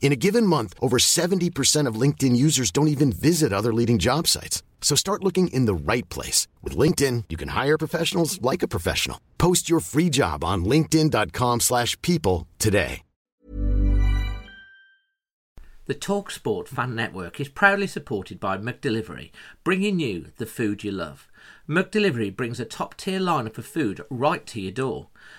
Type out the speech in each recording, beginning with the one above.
In a given month, over 70% of LinkedIn users don't even visit other leading job sites. So start looking in the right place. With LinkedIn, you can hire professionals like a professional. Post your free job on linkedin.com slash people today. The TalkSport Fan Network is proudly supported by McDelivery, bringing you the food you love. McDelivery brings a top-tier lineup of food right to your door.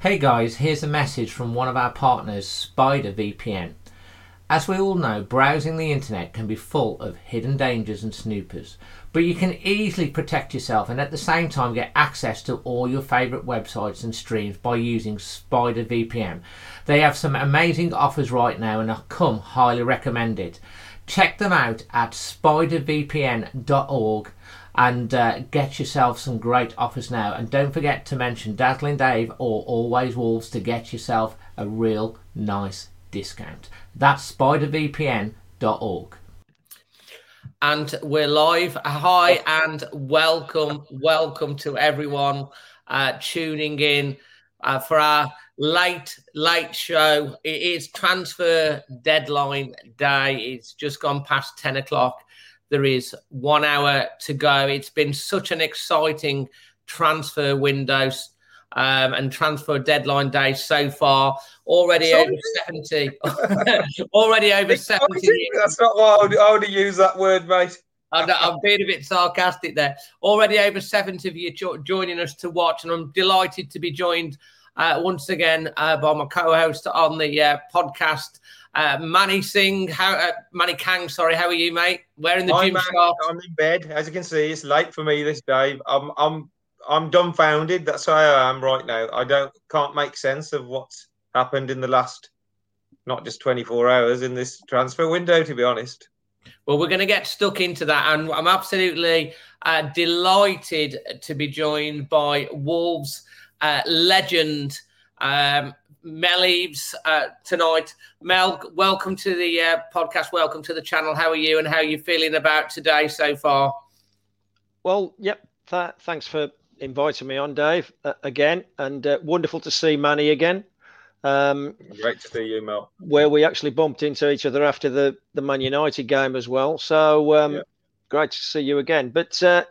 Hey guys, here's a message from one of our partners, Spider VPN. As we all know, browsing the internet can be full of hidden dangers and snoopers, but you can easily protect yourself and at the same time get access to all your favourite websites and streams by using Spider VPN. They have some amazing offers right now and I come highly recommended. Check them out at spidervpn.org and uh, get yourself some great offers now. And don't forget to mention Dazzling Dave or Always Wolves to get yourself a real nice discount. That's spidervpn.org. And we're live. Hi and welcome, welcome to everyone uh, tuning in uh, for our late, late show. It is transfer deadline day. It's just gone past 10 o'clock. There is one hour to go. It's been such an exciting transfer window um, and transfer deadline day so far. Already over 70. already over 70. That's not why I would, I would use that word, mate. I'm, I'm, being a bit sarcastic there. Already over 70 of you jo- joining us to watch, and I'm delighted to be joined uh, once again uh, by my co-host on the uh, podcast, uh, Manny Singh, how uh, Manny Kang, sorry, how are you, mate? Where in the gym I'm in bed. As you can see, it's late for me this day. I'm I'm I'm dumbfounded. That's how I am right now. I don't can't make sense of what's happened in the last not just 24 hours in this transfer window, to be honest. Well, we're going to get stuck into that, and I'm absolutely uh, delighted to be joined by Wolves uh, legend. Um, Mel Eves uh, tonight. Mel, welcome to the uh, podcast. Welcome to the channel. How are you and how are you feeling about today so far? Well, yep. Th- thanks for inviting me on, Dave, uh, again. And uh, wonderful to see Manny again. Um, Great to see you, Mel. Where we actually bumped into each other after the, the Man United game as well. So um, great to see you again. But uh,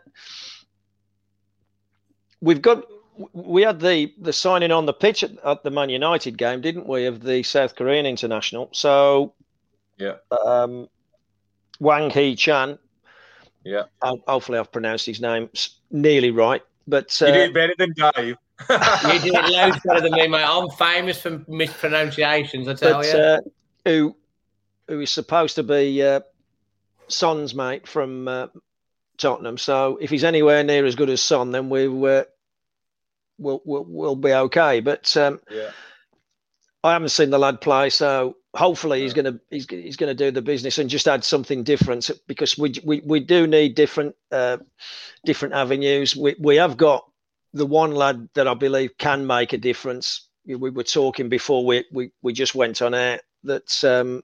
we've got we had the the signing on the pitch at, at, the Man United game, didn't we, of the South Korean international? So, yeah, um, Hwang Hee Chan. Yeah, hopefully I've pronounced his name nearly right. But uh, you did better than Dave. you did it loads better than me, mate. I'm famous for mispronunciations. I tell but, you. Uh, who who is supposed to be uh, Son's mate from uh, Tottenham? So if he's anywhere near as good as Son, then we were will will will be okay. But um, yeah. I haven't seen the lad play, so hopefully he's gonna he's he's gonna do the business and just add something different because we we, we do need different uh, different avenues. We we have got the one lad that I believe can make a difference. We were talking before we we, we just went on air that um,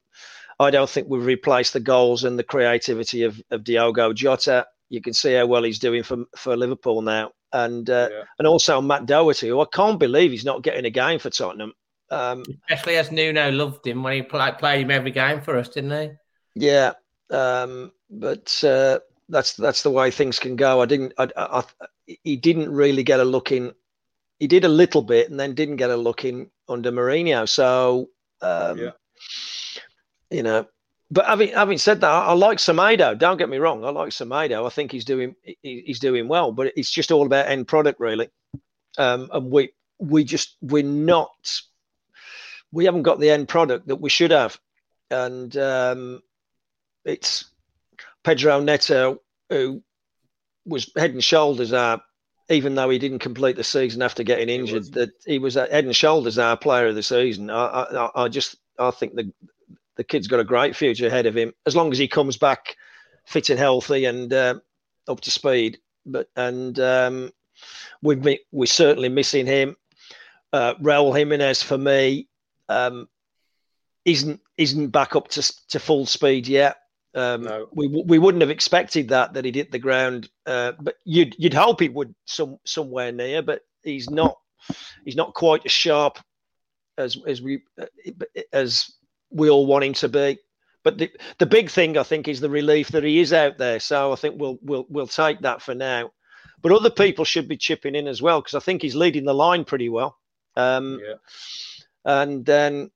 I don't think we've replaced the goals and the creativity of, of Diogo Jota. You can see how well he's doing for for Liverpool now and uh, yeah. and also Matt Doherty, who I can't believe he's not getting a game for Tottenham. Um, Especially as Nuno loved him when he play, played him every game for us, didn't he? Yeah, um, but uh, that's that's the way things can go. I didn't. I, I, I, he didn't really get a look in he did a little bit and then didn't get a look in under Mourinho. So um, Yeah. you know, but having having said that, I, I like Semedo. Don't get me wrong, I like Semedo. I think he's doing he, he's doing well, but it's just all about end product really. Um, and we we just we're not we haven't got the end product that we should have, and um, it's Pedro Neto who was head and shoulders our even though he didn't complete the season after getting injured, that he was head and shoulders our player of the season. I, I, I just I think the the kid's got a great future ahead of him as long as he comes back fit and healthy and uh, up to speed. But and um, we've mi- we're certainly missing him. Uh, Raul Jimenez for me um, isn't isn't back up to to full speed yet. Um, No. we we wouldn't have expected that that he'd hit the ground, uh, but you'd you'd hope he would some somewhere near, but he's not he's not quite as sharp as as we uh, as we all want him to be. But the the big thing I think is the relief that he is out there. So I think we'll we'll we'll take that for now. But other people should be chipping in as well because I think he's leading the line pretty well. Um, Yeah. and then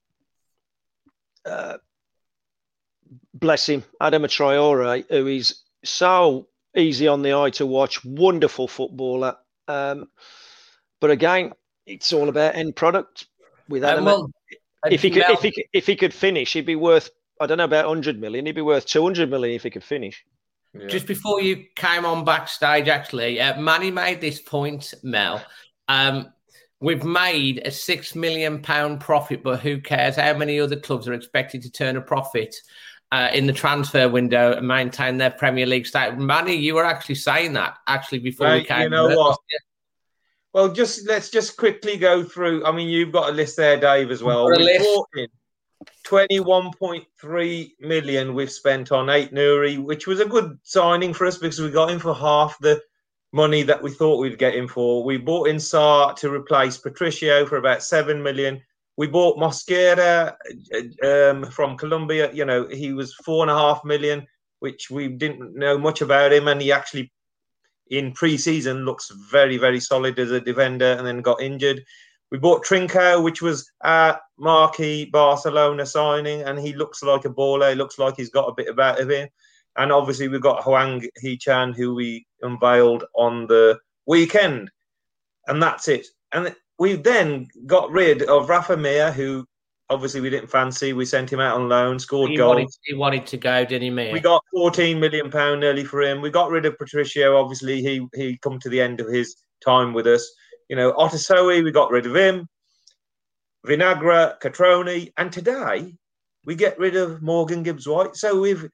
uh, bless him, Adam Traore, who is so easy on the eye to watch, wonderful footballer. Um, but again, it's all about end product with Adam. well, if he could, Mel- if he could, if he could finish, he'd be worth. I don't know about hundred million. He'd be worth two hundred million if he could finish. Yeah. Just before you came on backstage, actually, uh, Manny made this point, Mel. Um, we've made a six million pound profit, but who cares how many other clubs are expected to turn a profit uh, in the transfer window and maintain their Premier League status? Manny, you were actually saying that actually before we came. you know on. what? Well, just let's just quickly go through. I mean, you've got a list there, Dave, as well. Got We list. brought 21.3 million we've spent on Ait-Nouri, which was a good signing for us because we got him for half the money that we thought we'd get him for. We bought in Sá to replace Patricio for about seven million. We bought Mosquera um, from Colombia. You know, he was four and a half million, which we didn't know much about him, and he actually in pre-season looks very, very solid as a defender, and then got injured. We bought Trincão, which was a marquee Barcelona signing, and he looks like a baller. He looks like he's got a bit of about of him. And obviously, we've got Hwang Hee-chan, who we unveiled on the weekend. And that's it. And we then got rid of Rafa Mir, who obviously we didn't fancy. We sent him out on loan, scored He goals. wanted, he wanted to go, didn't he, Mia? We got 14 million pound nearly for him. We got rid of Patricio. Obviously, he he come to the end of his time with us. You know, Otasowie, we got rid of him. Vinagre, Cutrone, and today we get rid of Morgan Gibbs White. So we've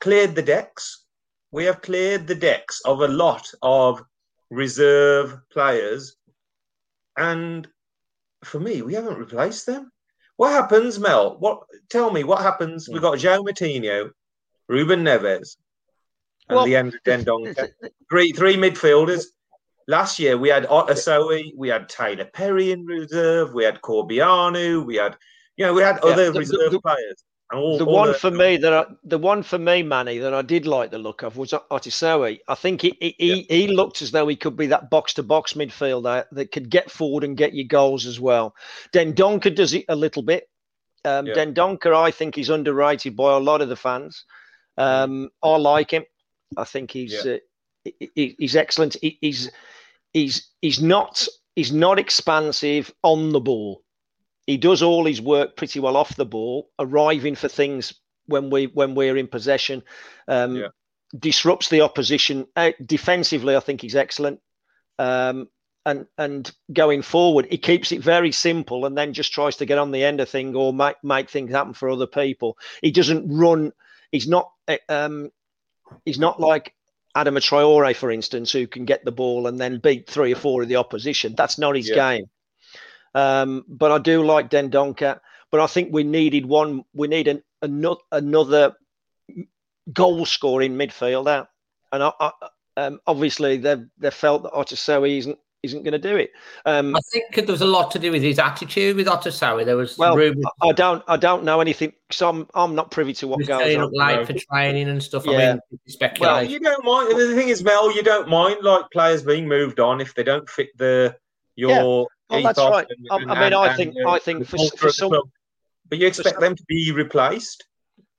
cleared the decks. We have cleared the decks of a lot of reserve players, and for me, we haven't replaced them. What happens, Mel? What tell me what happens? We've hmm. got João Moutinho, Ruben Neves, and Well, the end of Dendoncker. Three three midfielders. Last year we had Otasowie, we had Taylor Perry in reserve, we had Corbeanu, we had you know, we had other the- the- reserve the- players. All, the all one the- for me that I, the one for me, Manny, that I did like the look of was Otasowie. I think he he, he he looked as though he could be that box to box midfielder that could get forward and get you goals as well. Dendoncker does it a little bit. Um, Yeah. Dendoncker, I think, he's underrated by a lot of the fans. Um, I like him. I think he's Yeah. uh, he- he- he's excellent. He, he's he's he's not he's not expansive on the ball he does all his work pretty well off the ball, arriving for things when we when we're in possession. Um, Yeah. Disrupts the opposition uh, defensively. I think he's excellent. Um, and and going forward, he keeps it very simple, and then just tries to get on the end of thing or make make things happen for other people. He doesn't run. He's not. uh, Um, he's not like Adam Traore, for instance, who can get the ball and then beat three or four of the opposition. That's not his Yeah. game. Um, but I do like Dendoncker. But I think we needed one. We need an, another another goal scoring midfielder, and I, I, um, obviously they they felt that Otasowie isn't isn't going to do it. Um, I think there was a lot to do with his attitude with Otasowie. There was well, rumours I I don't I don't know anything. So I'm I'm not privy to he what goes on. up late for training and stuff. Yeah. I mean, Well, you don't mind. The thing is, Mel, you don't mind like players being moved on if they don't fit the your Yeah. Well, that's right. and- I- I mean, and- I think- uh, I think for- for some- but you expect some- them to be replaced.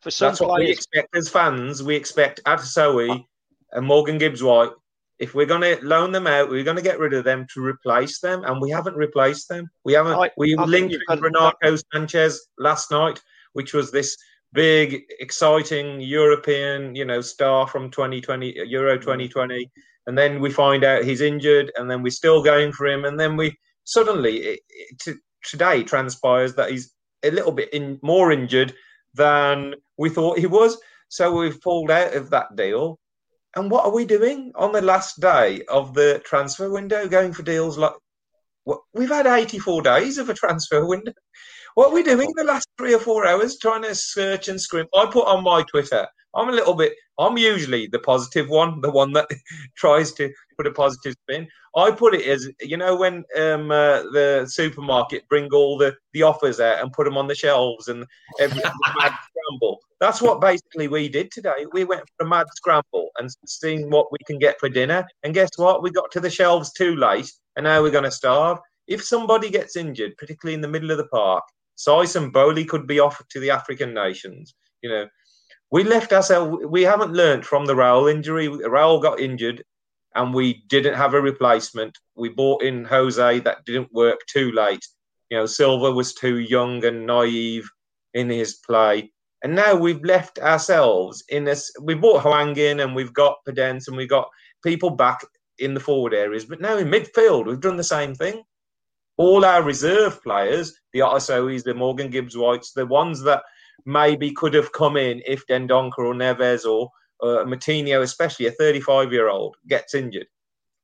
For some That's what we expect as fans. We expect Otasowie and Morgan Gibbs White. If we're going to loan them out, we're going to get rid of them to replace them, and we haven't replaced them. We haven't. I- we I linked with got- Renato Sanchez last night, which was this big, exciting European, you know, star from 2020 Euro 2020, and then we find out he's injured, and then we're still going for him, and then we suddenly it, it, today transpires that he's a little bit in, more injured than we thought he was. So we've pulled out of that deal. And what are we doing on the last day of the transfer window? Going for deals like what we've had 84 days of a transfer window. What are we doing the last three or four hours trying to search and scrimp? I put on my Twitter. I'm a little bit. I'm usually the positive one, the one that tries to put a positive spin. I put it as you know when um, uh, the supermarket bring all the, the offers out and put them on the shelves and every mad scramble. That's what basically we did today. We went for a mad scramble and seeing what we can get for dinner. And guess what? We got to the shelves too late, and now we're going to starve. If somebody gets injured, particularly in the middle of the park, Saïss and Boly could be offered to the African nations. You know, we left ourselves. We haven't learned from the Raul injury. Raul got injured, and we didn't have a replacement. We bought in Jose that didn't work too late. You know, Silva was too young and naive in his play. And now we've left ourselves in this. We bought Hwang in and we've got Podence and we've got people back in the forward areas. But now in midfield, we've done the same thing. All our reserve players, the Otasowies, the Morgan Gibbs Whites, the ones that maybe could have come in if Dendoncker or Neves or uh, Moutinho, especially a 35 year old, gets injured.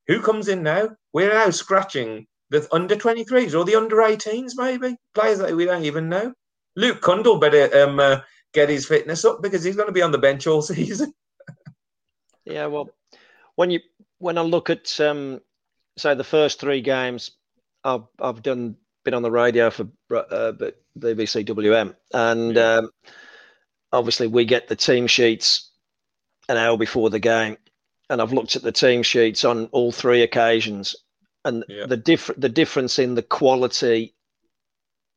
Who comes in now? We're now scratching the under 23s or the under 18s, maybe players that we don't even know. Luke Cundle better um, uh, get his fitness up because he's going to be on the bench all season. Yeah, well, when you when I look at um, say the first three games, I've I've done been on the radio for uh, BBC WM, and um, obviously we get the team sheets an hour before the game, and I've looked at the team sheets on all three occasions, and Yeah. the different the difference in the quality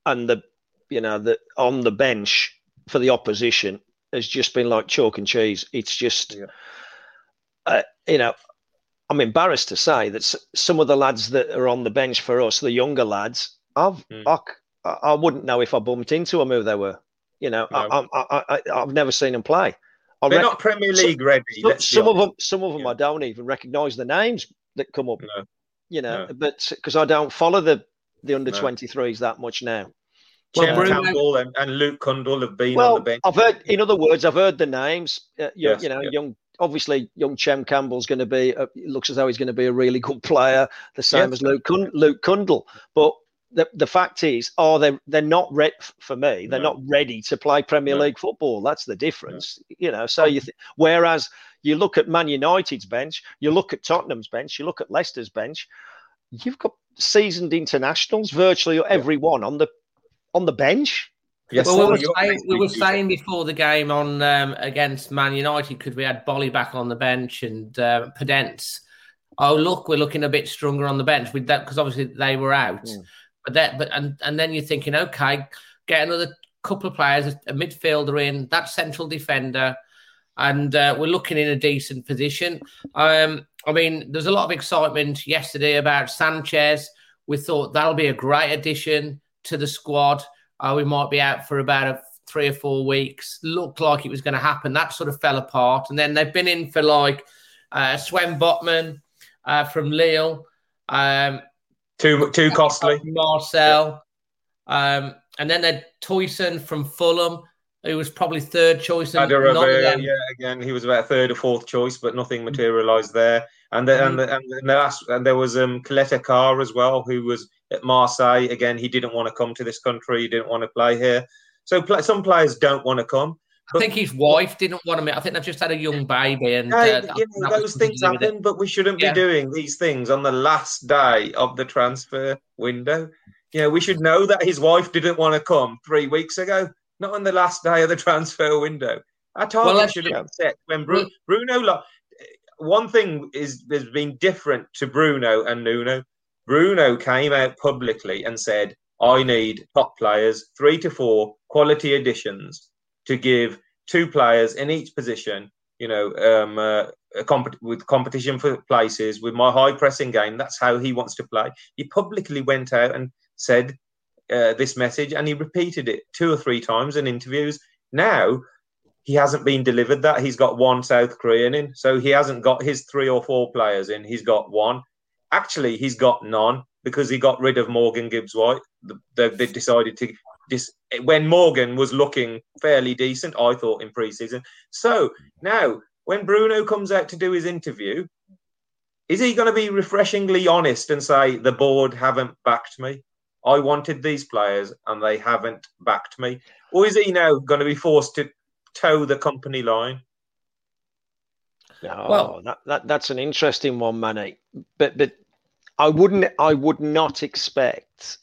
and the you know the on the bench for the opposition has just been like chalk and cheese. It's just Yeah. uh, you know, I'm embarrassed to say that some of the lads that are on the bench for us, the younger lads, I've Mm. I, I wouldn't know if I bumped into them who they were. You know, No. I, I, I, I, I've never seen them play. I They're reckon- not Premier so- League ready. some, some of them, some of them, Yeah. I don't even recognise the names that come up. No. You know, No. but because I don't follow the the under No. 23s that much now. Well, Chem Bruno- Campbell and, and Luke Cundle have been on the Well, bench. I've heard, in other words, I've heard the names. Uh, you, Yes, you know, yeah. young, obviously, young Chem Campbell's going to be. Uh, looks as though he's going to be a really good player, the same Yes. as Luke Cun- Luke Cundle. But the, the fact is, are they? They're not ready for me. They're No. not ready to play Premier No. League football. That's the difference. You know. So you, th- whereas you look at Man United's bench, you look at Tottenham's bench, you look at Leicester's bench, you've got seasoned internationals, virtually everyone on the on the bench. Yes, Well, we were, saying, we were saying before the game on um, against Man United, could we had Boly back on the bench and uh, Podence? Oh, look, we're looking a bit stronger on the bench with that because obviously they were out. Mm. But that, but and and then you're thinking, okay, get another couple of players, a midfielder in, that central defender, and uh, we're looking in a decent position. Um, I mean, there's a lot of excitement yesterday about Sanchez. We thought that'll be a great addition to the squad. Uh, we might be out for about a, three or four weeks. Looked like it was going to happen. That sort of fell apart. And then they've been in for like uh, Sven Botman uh, from Lille, um, too too costly. Marcel, um, and then they Tosin from Fulham, who was probably third choice. And Ada none of them- yeah, again, he was about third or fourth choice, but nothing materialised there. And the, and, the, and the last, and there was um Caleta-Car as well, who was at Marseille. Again, he didn't want to come to this country. He didn't want to play here. So some players don't want to come. I think his wife didn't want him. I think they've just had a young baby, and Hey, uh, you know, those things to do with it. happen, but we shouldn't Yeah. be doing these things on the last day of the transfer window. You know, we should know that his wife didn't want to come three weeks ago, not on the last day of the transfer window. Our target that's should have true. been set when Bru- Well- Bruno. Lo- one thing is has been different to Bruno and Nuno. Bruno came out publicly and said, I need top players, three to four quality additions to give two players in each position, you know, um, uh, comp- with competition for places, with my high pressing game. That's how he wants to play. He publicly went out and said uh, this message and he repeated it two or three times in interviews. Now, he hasn't been delivered that. He's got one South Korean in. So he hasn't got his three or four players in. He's got one. Actually, he's got none because he got rid of Morgan Gibbs White. They, they decided to just when Morgan was looking fairly decent, I thought in preseason. So now, when Bruno comes out to do his interview, is he going to be refreshingly honest and say the board haven't backed me? I wanted these players and they haven't backed me, or is he now going to be forced to toe the company line? Oh, well, that, that that's an interesting one, Manny. But but I wouldn't I would not expect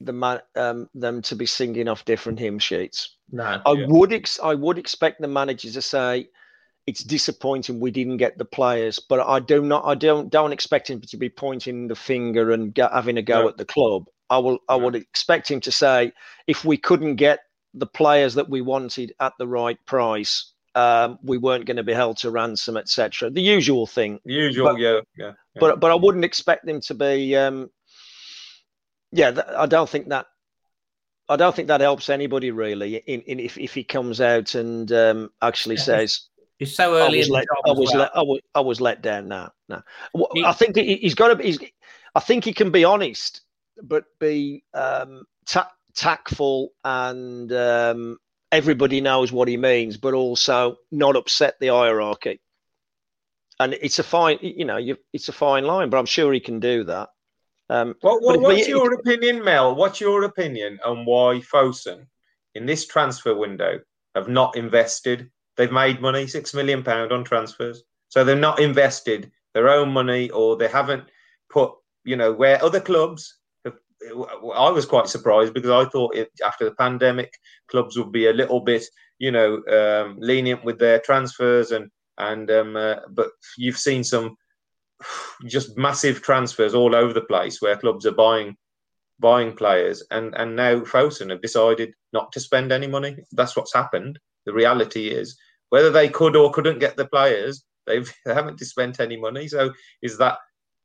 the man, um, them to be singing off different hymn sheets. No, I yeah. would ex- I would expect the manager to say it's disappointing we didn't get the players, but I do not I don't don't expect him to be pointing the finger and having a go no. at the club. I will I no. would expect him to say if we couldn't get the players that we wanted at the right price, um, we weren't going to be held to ransom, etc. The usual thing. The usual, but, yeah, yeah, yeah, But but I wouldn't expect them to be. Um, yeah, th- I don't think that. I don't think that helps anybody really. In, in if, if he comes out and um, actually says, "He's so early," I was, let, I was, well. let, I was, I was let down. Now, no. He, I think he, has got to. He's, I think he can be honest, but be um, ta- tactful and um, everybody knows what he means, but also not upset the hierarchy. And it's a fine, you know, you, it's a fine line, but I'm sure he can do that. Um, well, well what's it, your it, opinion, Mel? What's your opinion on why Fosun, in this transfer window, have not invested? They've made money, six million pound on transfers, so they've not invested their own money, or they haven't put, you know, where other clubs I was quite surprised because I thought it, after the pandemic, clubs would be a little bit, you know, um, lenient with their transfers and and um, uh, but you've seen some just massive transfers all over the place where clubs are buying buying players and and now Fosun have decided not to spend any money. That's what's happened. The reality is whether they could or couldn't get the players, they've they haven't spent any money. So is that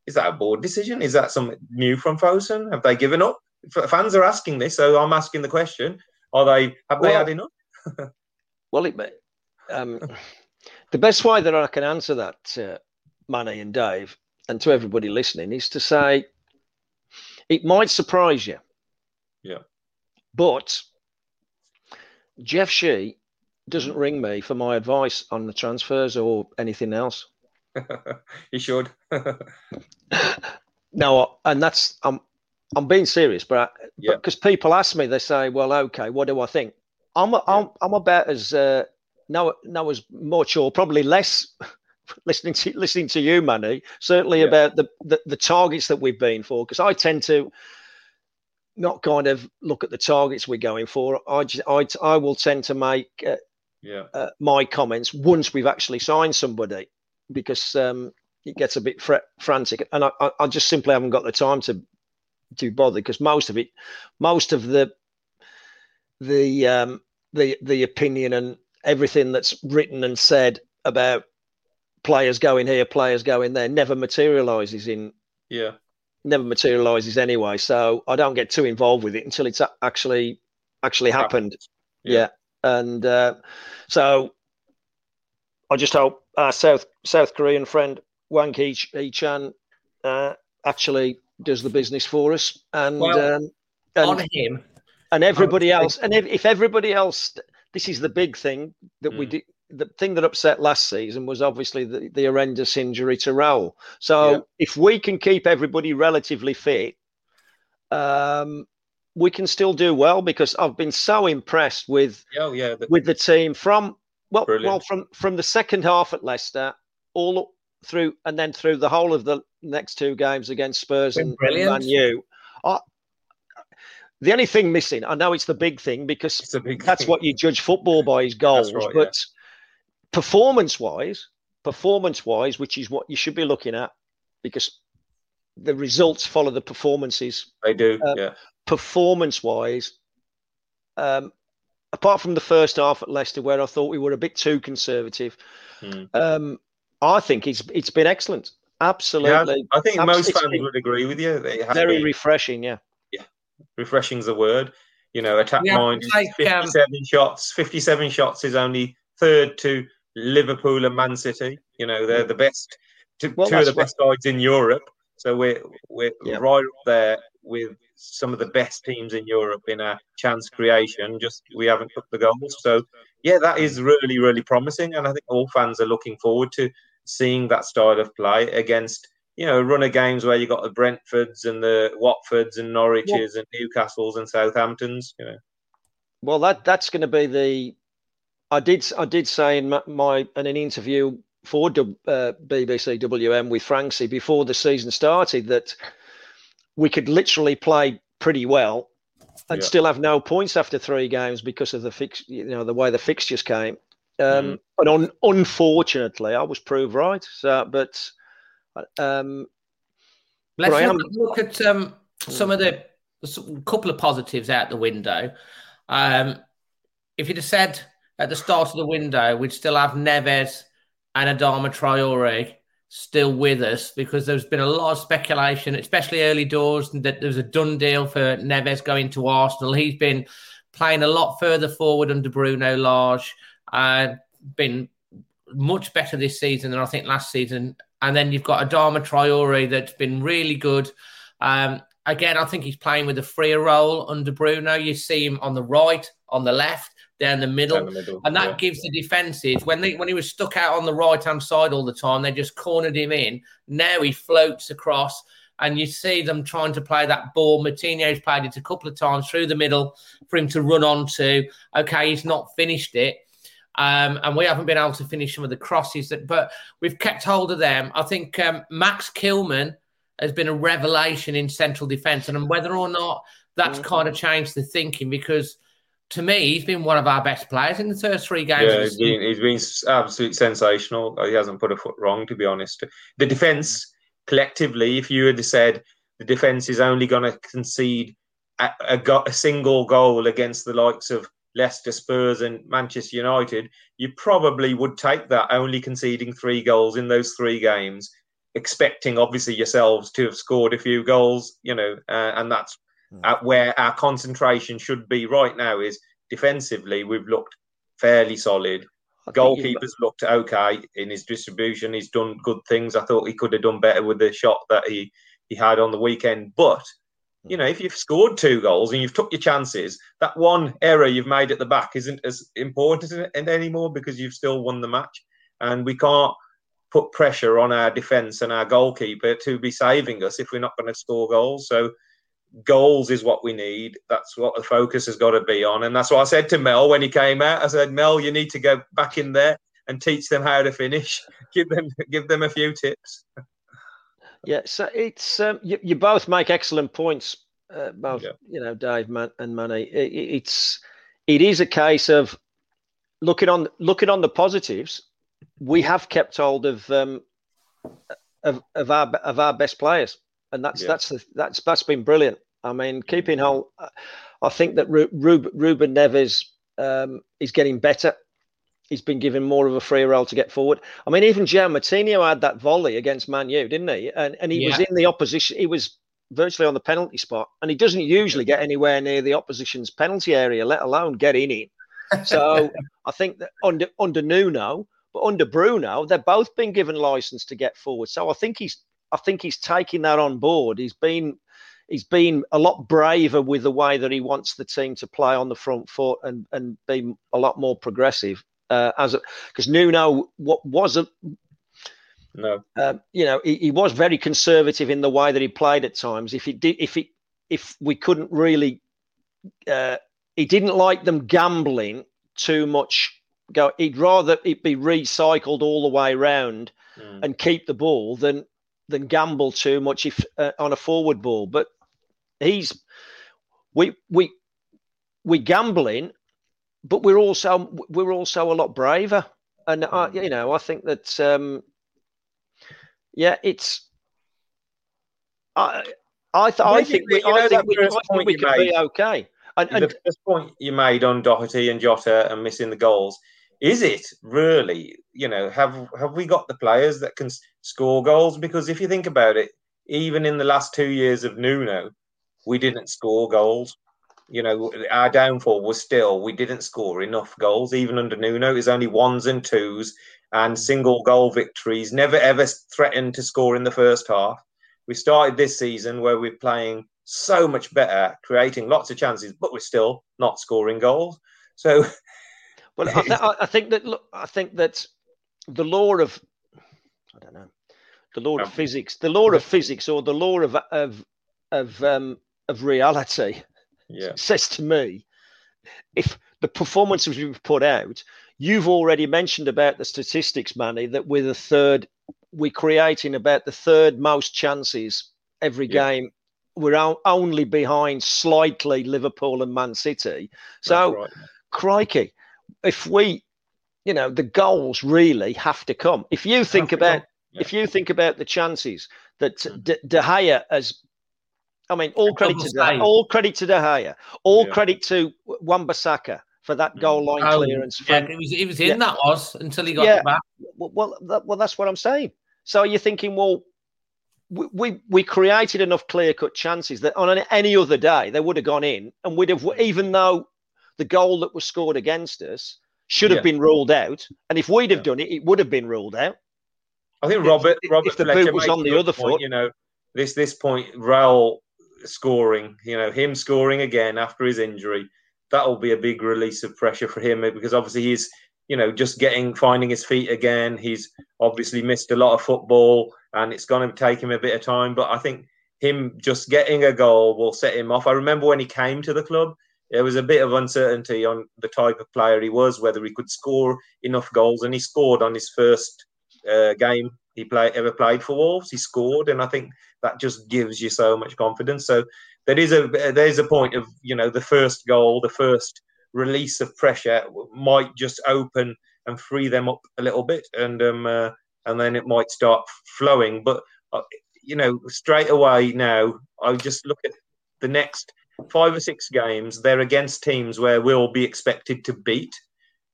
is that a board decision? Is that something new from Fosun? Have they given up? Fans are asking this, so I'm asking the question: Are they? Have well, they had enough? well, it, um, the best way that I can answer that, uh, Manny and Dave, and to everybody listening, is to say it might surprise you. Yeah. But Jeff Shi doesn't ring me for my advice on the transfers or anything else. he should. no, and that's I'm I'm being serious, but because yeah. people ask me, they say, "Well, okay, what do I think?" I'm I'm I'm about as uh, no no as much or probably less listening to listening to you, Manny. Certainly yeah. about the, the the targets that we've been for, because I tend to not kind of look at the targets we're going for. I just, I I will tend to make uh, yeah. uh, my comments once we've actually signed somebody because um, it gets a bit fr- frantic, and I, I, just simply haven't got the time to to bother because most of it, most of the the um, the the opinion and everything that's written and said about players going here, players going there, never materializes in yeah never materializes anyway. So I don't get too involved with it until it's actually actually happened. Yeah. yeah. And uh, so I just hope our South South Korean friend Hwang Hee Chan uh, actually does the business for us, and, well, um, and on him and everybody else. And if, if everybody else, this is the big thing that mm. we did. The thing that upset last season was obviously the, the horrendous injury to Raul. So yeah. if we can keep everybody relatively fit, um, we can still do well because I've been so impressed with oh, yeah, the- with the team from well, Brilliant. well, from from the second half at Leicester, all through, and then through the whole of the next two games against Spurs and, and Man U. I, the only thing missing, I know it's the big thing because big that's thing. what you judge football by is goals, right, but yeah. Performance wise, performance wise, which is what you should be looking at, because the results follow the performances. They do, Uh, yeah. Performance wise, um, apart from the first half at Leicester, where I thought we were a bit too conservative, Hmm. um, I think it's it's been excellent. Absolutely, Yeah, I think Abs- most it's fans would agree with you. It very been refreshing. Yeah, Yeah, refreshing's the word. You know, attack Yeah, mind like, um, 57 shots. 57 shots is only third to Liverpool and Man City. You know, they're the best, two, Well, two of the best sides in Europe. So we're we're Yeah. right up there with some of the best teams in Europe in our chance creation. Just we haven't put the goals. So yeah, that is really really promising, and I think all fans are looking forward to seeing that style of play against you know, run of games where you got the Brentfords and the Watfords and Norwiches and Newcastles and Southamptons. You know, Well, that that's going to be the. I did I did say in my, my in an interview for uh, BBC WM with Franksy before the season started that we could literally play pretty well and Yeah. still have no points after three games because of the fix, you know, the way the fixtures came. Um, And un, unfortunately, I was proved right. So, but um, Let's look, look at um, some of the a couple of positives out the window. Um, if you'd have said at the start of the window we'd still have Neves and Adama Traore still with us because there's been a lot of speculation, especially early doors, that there's a done deal for Neves going to Arsenal. He's been playing a lot further forward under Bruno Lage, uh, been much better this season than I think last season. And then you've got Adama Traore that's been really good. Um, again, I think he's playing with a freer role under Bruno. You see him on the right, on the left, down the middle. down the middle. And that yeah. gives the defenses when they when he was stuck out on the right hand side all the time, they just cornered him in. Now he floats across, and you see them trying to play that ball. Martinez played it a couple of times through the middle for him to run onto. Okay, he's not finished it. Um, and we haven't been able to finish some of the crosses that, but we've kept hold of them. I think um, Max Kilman has been a revelation in central defence, and whether or not that's kind of changed the thinking because to me, he's been one of our best players in the first three games. Yeah, he's been, he's been absolutely sensational. He hasn't put a foot wrong, to be honest. The defence, collectively, if you had said the defence is only going to concede a, a, go- a single goal against the likes of Leicester, Spurs, and Manchester United, you probably would take that, only conceding three goals in those three games, expecting obviously yourselves to have scored a few goals, you know, uh, and that's at where our concentration should be right now is defensively we've looked fairly solid. I goalkeeper's looked okay in his distribution. He's done good things. I thought he could have done better with the shot that he he had on the weekend. But you know if you've scored two goals and you've took your chances that one error you've made at the back isn't as important anymore because you've still won the match. And we can't put pressure on our defense and our goalkeeper to be saving us if we're not going to score goals. So goals is what we need. That's what the focus has got to be on. And that's what I said to Mel when he came out. I said, Mel, you need to go back in there and teach them how to finish. Give them give them a few tips. Yeah, so it's um, you, you both make excellent points, uh, both Yeah. you know, Dave and Manny. It, it- it's it is a case of looking on looking on the positives. We have kept hold of um, of, of our of our best players, and that's Yeah. that's the, that's that's been brilliant. I mean, keeping hold. I think that Ru- Rub- Ruben Neves um, is getting better. He's been given more of a free role to get forward. I mean, even João Moutinho had that volley against Man U, didn't he? And and he was in the opposition. He was virtually on the penalty spot, and he doesn't usually get anywhere near the opposition's penalty area, let alone get in it. So I think that under under Nuno, but under Bruno, they've both been given license to get forward. So I think he's I think he's taking that on board. He's been he's been a lot braver with the way that he wants the team to play on the front foot and and be a lot more progressive. Uh, as because Nuno what wasn't. No. um, you know, he, he was very conservative in the way that he played at times. If he did, if he, if we couldn't really, uh, he didn't like them gambling too much. Go, he'd rather it be recycled all the way round Mm. and keep the ball than than gamble too much if uh, on a forward ball. But he's we we we gambling, but we're also we're also a lot braver. And I, you know, I think that um, yeah, it's I, I, th- I think we, I think we, I think we could be okay. And, and, the first point you made on Doherty and Jota and missing the goals, is it really? You know, have have we got the players that can score goals? Because if you think about it, even in the last two years of Nuno, we didn't score goals. You know, our downfall was still we didn't score enough goals. Even under Nuno, it was only ones and twos and single goal victories. Never ever threatened to score in the first half. We started this season where we're playing so much better, creating lots of chances, but we're still not scoring goals. So, well, I, th- I think that look, I think that the law of I don't know the law of physics, the law of physics, or the law of of of um, of reality, yeah. says to me, if the performances we've put out, you've already mentioned about the statistics, Manny, that we're the third, we're creating about the third most chances every yeah. game we're only behind slightly Liverpool and Man City. So, right. crikey, if we, you know, the goals really have to come. If you think about, yeah. if you think about the chances that. De, De Gea has, I mean, all credit to De, all credit to De Gea, all yeah. credit to Wan-Bissaka for that goal mm. line oh, clearance. Yeah, it was, it was in yeah. that was until he got yeah. back. Well, well, that, well, that's what I'm saying. So are you're thinking, well, we we created enough clear cut chances that on any other day they would have gone in and we'd have even though the goal that was scored against us should have yeah. been ruled out and if we'd have yeah. done it it would have been ruled out i think robert if, robert if the boot was on the other point, foot you know this this point raul scoring you know him scoring again after his injury that'll be a big release of pressure for him because obviously he's you know just getting finding his feet again he's obviously missed a lot of football and it's going to take him a bit of time. But I think him just getting a goal will set him off. I remember when he came to the club, there was a bit of uncertainty on the type of player he was, whether he could score enough goals, and he scored on his first uh, game he play, ever played for Wolves. He scored, and I think that just gives you so much confidence. So there is a there's a point of you know the first goal, the first release of pressure might just open and free them up a little bit, and um, uh, and then it might start flowing. But uh, you know, straight away now, I just look at the next five or six games. They're against teams where we'll be expected to beat,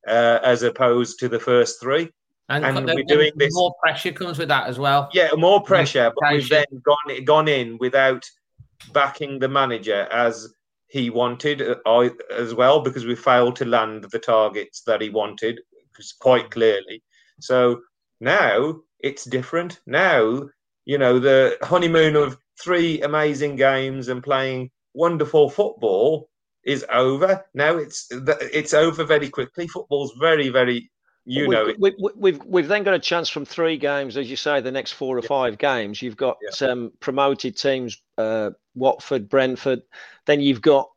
uh, as opposed to the first three. And, and we're doing this. More pressure comes with that as well. Yeah, more pressure, but we've then gone gone in without backing the manager as he wanted uh, as well because we failed to land the targets that he wanted quite clearly. So now it's different. Now, you know, the honeymoon of three amazing games and playing wonderful football is over. Now it's it's over very quickly. Football's very, very you we've, know we, have we've we've then got a chance from three games, as you say, the next four or yeah. five games. You've got yeah. um, promoted teams, uh, Watford, Brentford. Then you've got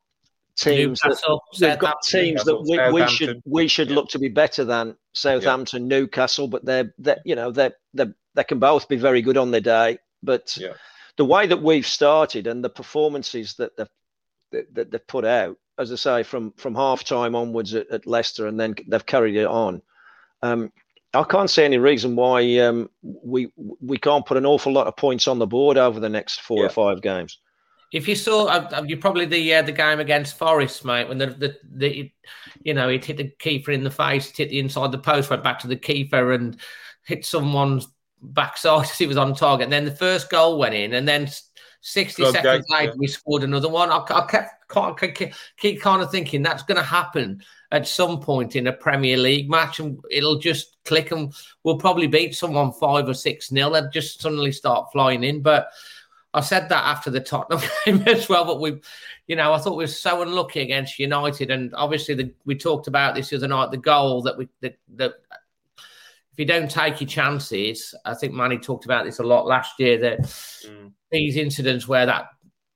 teams Newcastle, that we've got teams that we, we, should we should yeah. look to be better than Southampton, yeah. Newcastle, but they're, they you know they they they can both be very good on their day. But yeah. The way that we've started and the performances that they've that, they've put out, as I say, from from half time onwards at, at, Leicester, and then they've carried it on. Um, I can't see any reason why um, we we can't put an awful lot of points on the board over the next four yeah. or five games. If you saw, uh, uh, you probably the uh, the game against Forest, mate, when the, the the you know it hit the keeper in the face, it hit the inside the post, went back to the keeper and hit someone's backside as he was on target. And then the first goal went in, and then 60 seconds later, we scored another one. I, I kept, keep, keep kind of thinking that's going to happen at some point in a Premier League match, and it'll just click, and we'll probably beat someone five or six nil. They'll just suddenly start flying in. But I said that after the Tottenham game as well, but we, you know, I thought we were so unlucky against United, and obviously the, we talked about this the other night. The goal that we that, that if you don't take your chances, I think Manny talked about this a lot last year. That mm. these incidents where that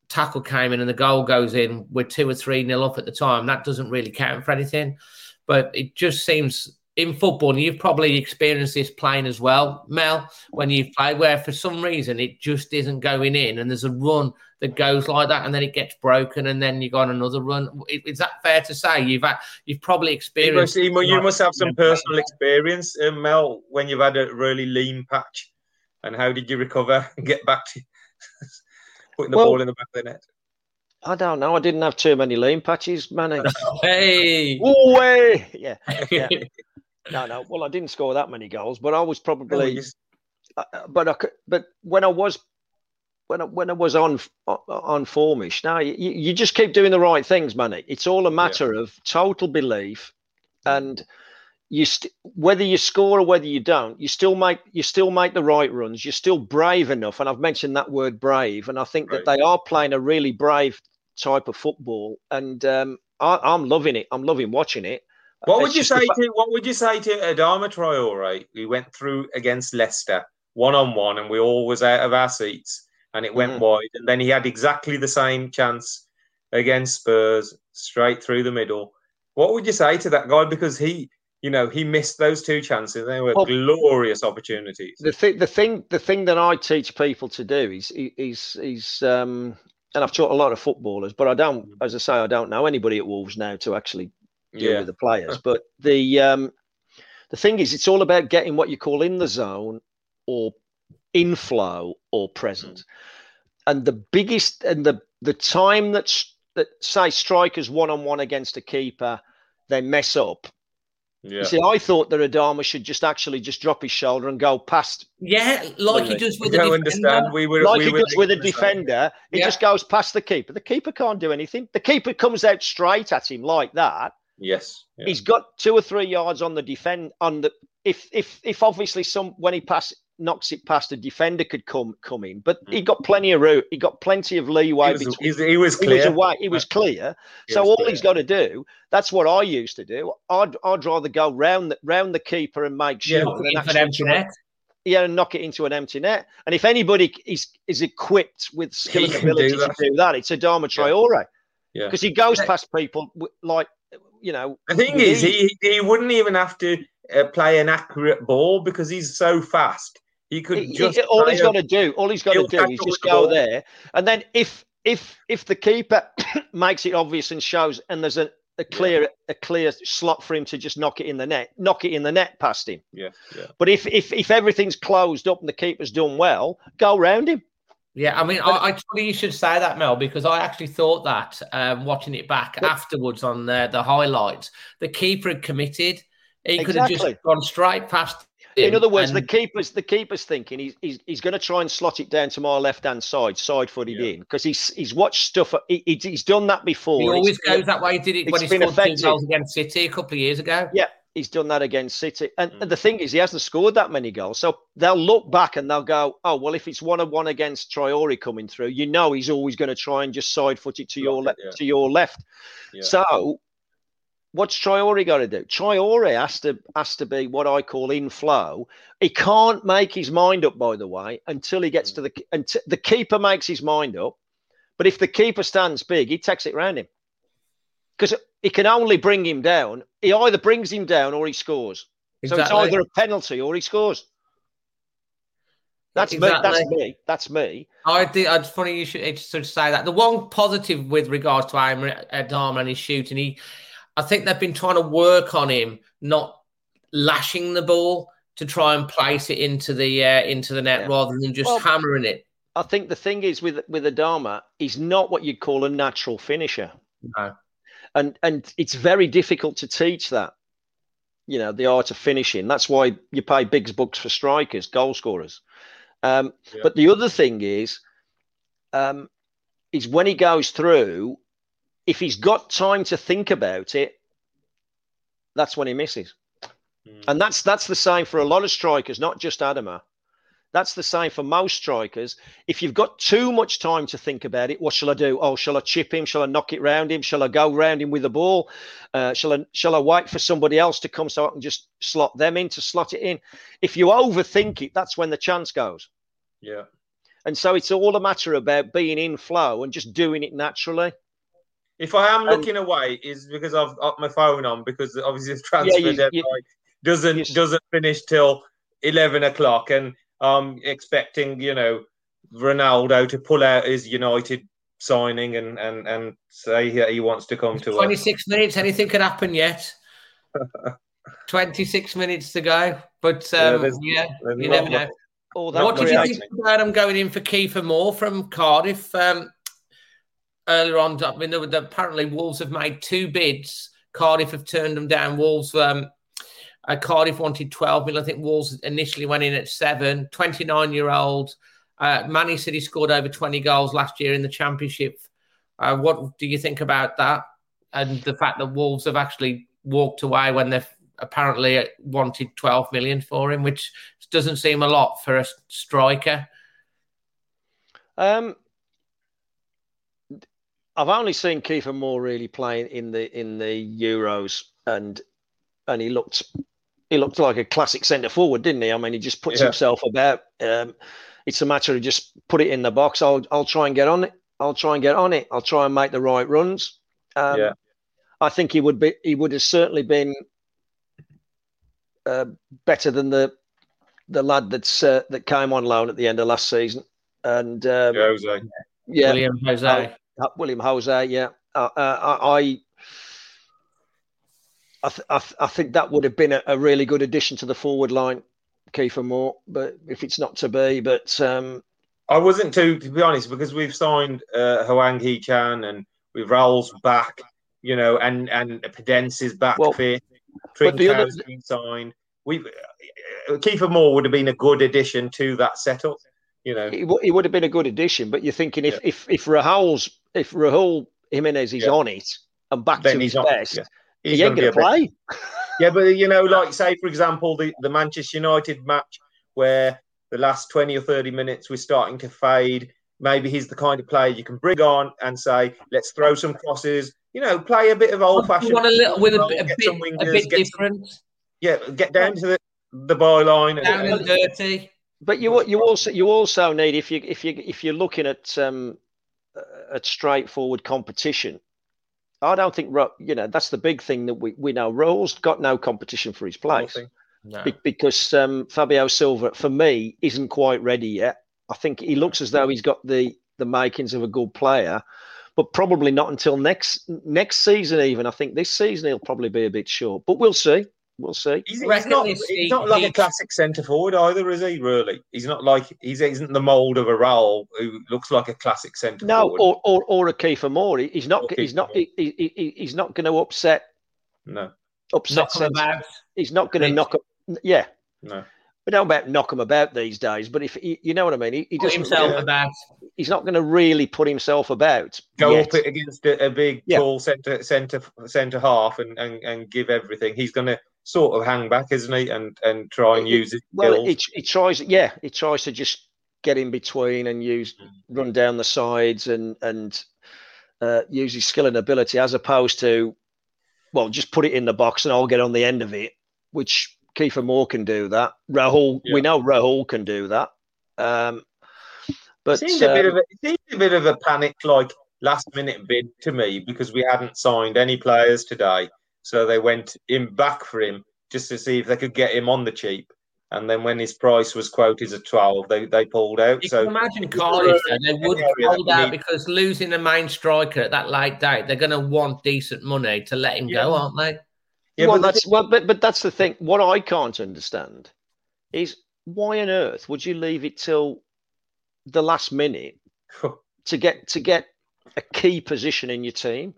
tackle came in and the goal goes in, we're two or three nil up at the time. That doesn't really count for anything, but it just seems in football, and you've probably experienced this playing as well, Mel, when you've played, where for some reason it just isn't going in, and there's a run that goes like that, and then it gets broken, and then you go on another run. Is that fair to say? You've had, you've probably experienced. You must, you must have some personal experience, uh, Mel, when you've had a really lean patch, and how did you recover and get back to? putting the Well- ball in the back of the net. I don't know. I didn't have too many lean patches, man. Hey. oh, way. Yeah. yeah. No, no. Well, I didn't score that many goals, but I was probably. you s- uh, but I could, but when I was when I, when I was on on- formish, now you, you just keep doing the right things, Manny. It's all a matter of total belief, and you st- whether you score or whether you don't, you still make you still make the right runs. You're still brave enough, and I've mentioned that word brave, and I think that they are playing a really brave type of football, and um, I, I'm loving it. I'm loving watching it. What It's would you say to what would you say to Adama Traore? We went through against Leicester one on one, and we all was out of our seats, and it went Mhm. wide. And then he had exactly the same chance against Spurs, straight through the middle. What would you say to that guy? Because he, you know, he missed those two chances. They were Well- glorious opportunities. the thing the thing the thing that I teach people to do is is is um and I've taught a lot of footballers, but I don't, as I say, I don't know anybody at Wolves now to actually deal Yeah, with the players. But the um the thing is, it's all about getting what you call in the zone or inflow or present. Mm. And the biggest and the the time that's that say strikers one on one against a keeper, they mess up. yeah. You see, I thought that Adama should just actually just drop his shoulder and go past Yeah, like he Lovely. does We with the don't defender. understand. We were like we he were does with a thinking the same. defender. He Yeah. just goes past the keeper. The keeper can't do anything. The keeper comes out straight at him like that. Yes. yeah. He's got two or three yards on the defend on the if if if obviously some when he pass knocks it past a defender could come come in, but he got plenty of route. He got plenty of leeway He was, between. he was He clear. was away. He was clear. He so was all clear. he's got to do. That's what I used to do. I'd I'd rather go round the round the keeper and make sure Yeah, Into an empty net. yeah, and knock it into an empty net. And if anybody is is equipped with skill and can do ability to do that, it's Adama Yeah. Traore Yeah. because he goes past people like you know. The thing is, he he wouldn't even have to uh, play an accurate ball because he's so fast. He could He- he- just all play he's a- got to do, all he's got to do is just go ball. there, and then if if if the keeper makes it obvious and shows, and there's a, a clear a clear slot for him to just knock it in the net, knock it in the net past him. yeah, yeah. But if if if everything's closed up and the keeper's done well, go round him. Yeah, I mean, I, I actually you should say that, Mel, because I actually thought that um, watching it back afterwards on the, the highlights, the keeper had committed. He could have just gone straight past. In other words, the keeper's the keeper's thinking he's he's, he's going to try and slot it down to my left hand side, side footed Yeah. in, because he's he's watched stuff. He, he- he's done that before. he always goes that way. He did it when he scored two goals against City a couple of years ago. Yeah, he's done that against City. And, Mm. and the thing is, he hasn't scored that many goals. So they'll look back and they'll go, oh, well, if it's one on one against Traore coming through, you know he's always going to try and just side foot it to your left. yeah. To your left. Yeah. So what's Traore got to do? Traore has to has to be what I call in flow. He can't make his mind up, by the way, until he gets to the until the keeper makes his mind up. But if the keeper stands big, he takes it round him because he can only bring him down. He either brings him down or he scores. So it's either a penalty or he scores. That's me. That's me. That's me. I think it's funny you should, should say that. The one positive with regards to Adama and his shooting, he, I think they've been trying to work on him not lashing the ball to try and place it into the uh, into the net Yeah. rather than just Well, hammering it. I think the thing is with with Adama, he's not what you'd call a natural finisher. No. and and it's very difficult to teach that you know the art of finishing that's why you pay big bucks for strikers goal scorers um, Yeah. but the other thing is um, is when he goes through if he's got time to think about it that's when he misses Mm. and that's that's the same for a lot of strikers not just adama that's the same for most strikers. If you've got too much time to think about it, what shall I do? Oh, shall I chip him? Shall I knock it round him? Shall I go round him with the ball? Uh, shall I shall I wait for somebody else to come so I can just slot them in to slot it in? If you overthink it, that's when the chance goes. Yeah. And so it's all a matter about being in flow and just doing it naturally. If I am And- looking away, is because I've got my phone on because obviously the transfer you- you- deadline doesn't you- doesn't finish till eleven o'clock, and I'm expecting you know Ronaldo to pull out his United signing and and and say that he wants to come to us. 26 minutes, anything could happen yet. 26 minutes to go. But Yeah, um, there's- yeah, There's you never know. much- all that. What did you creating- think about him going in for Kiefer Moore from Cardiff um, earlier on? I mean, there were, apparently Wolves have made two bids. Cardiff have turned them down. Wolves, um, uh, Cardiff wanted 12 million. I think Wolves initially went in at seven. 29 year old. Uh, Manny said he scored over 20 goals last year in the Championship. Uh, what do you think about that? And the fact that Wolves have actually walked away when they've apparently wanted 12 million for him, which doesn't seem a lot for a striker. Um, I've only seen Kiefer Moore really playing in the in the Euros, and and he looked he looked like a classic centre forward, didn't he? I mean, he just puts Yeah. himself about. Um, it's a matter of just put it in the box. I'll I'll try and get on it. I'll try and get on it. I'll try and make the right runs. Um, Yeah. I think he would be. He would have certainly been uh, better than the the lad that's uh, that came on loan at the end of last season. And um, Jose. yeah, William Jose. William Jose, yeah. Uh, uh, I, I, th- I, th- I think that would have been a, a really good addition to the forward line, Kiefer Moore. But if it's not to be, but um, I wasn't too, to be honest, because we've signed uh, Hwang Hee Chan and we've Raul's back, you know, and and Podence is back Well, fit. other- been signed. We've uh, Kiefer Moore would have been a good addition to that setup, you know. it, w- it would have been a good addition. But you're thinking if if if Raul's if Raul Jimenez is Yeah. on it and back Then to his not. best, yeah. he ain't gonna going to bit- play. Yeah, but you know, like say for example, the, the Manchester United match where the last twenty or thirty minutes we're starting to fade. Maybe he's the kind of player you can bring on and say, let's throw some crosses. You know, play a bit of old fashioned. Want a little with a, bit- a get bit, some a wingers, bit get some- different, yeah, get down to the the byline. down And, and dirty. But you you also you also need if you if you if you're looking at um at straightforward competition, I don't think you know that's the big thing that we we know. Raul's got no competition for his place No. be- because um, Fabio Silva for me isn't quite ready yet. I think he looks as though he's got the the makings of a good player, but probably not until next next season. Even I think this season he'll probably be a bit short, but we'll see. We'll see. He's, he's not. this- He's not like he- a classic centre forward either, is he? Really, he's not like he's he isn't the mould of a Raul who looks like a classic centre No, forward. or, or or a Kiefer Moore. He- He's not. He's not. He, he, he- he's not going to upset no, upset. Knock 'em about. He's not going to knock up. Yeah, no. we don't about knock him about these days. But if you know what I mean, he, he Put doesn't. himself yeah. about. He's not going to really put himself about. Go yet. up against a, a big, Yeah. tall centre centre centre half and, and, and give everything. He's going to sort of hang back, isn't he? And and try and use his Well, he, he tries. Yeah, he tries to just get in between and use run down the sides and and uh, use his skill and ability as opposed to, well, just put it in the box and I'll get on the end of it, which Kiefer Moore can do that. Raul, we know Raul can do that. Um, but seemed a bit um, of a, it seemed a bit of a panic, like last minute bid to me because we hadn't signed any players today, so they went in back for him just to see if they could get him on the cheap. And then when his price was quoted at twelve, they, they pulled out. You So can imagine it's Cardiff, though, they would an area hold out need- because losing a main striker at that late date, they're going to want decent money to let him go, aren't they? yeah, well, but that's well, but but that's the thing. What I can't understand is why on earth would you leave it till the last minute to get to get a key position in your team.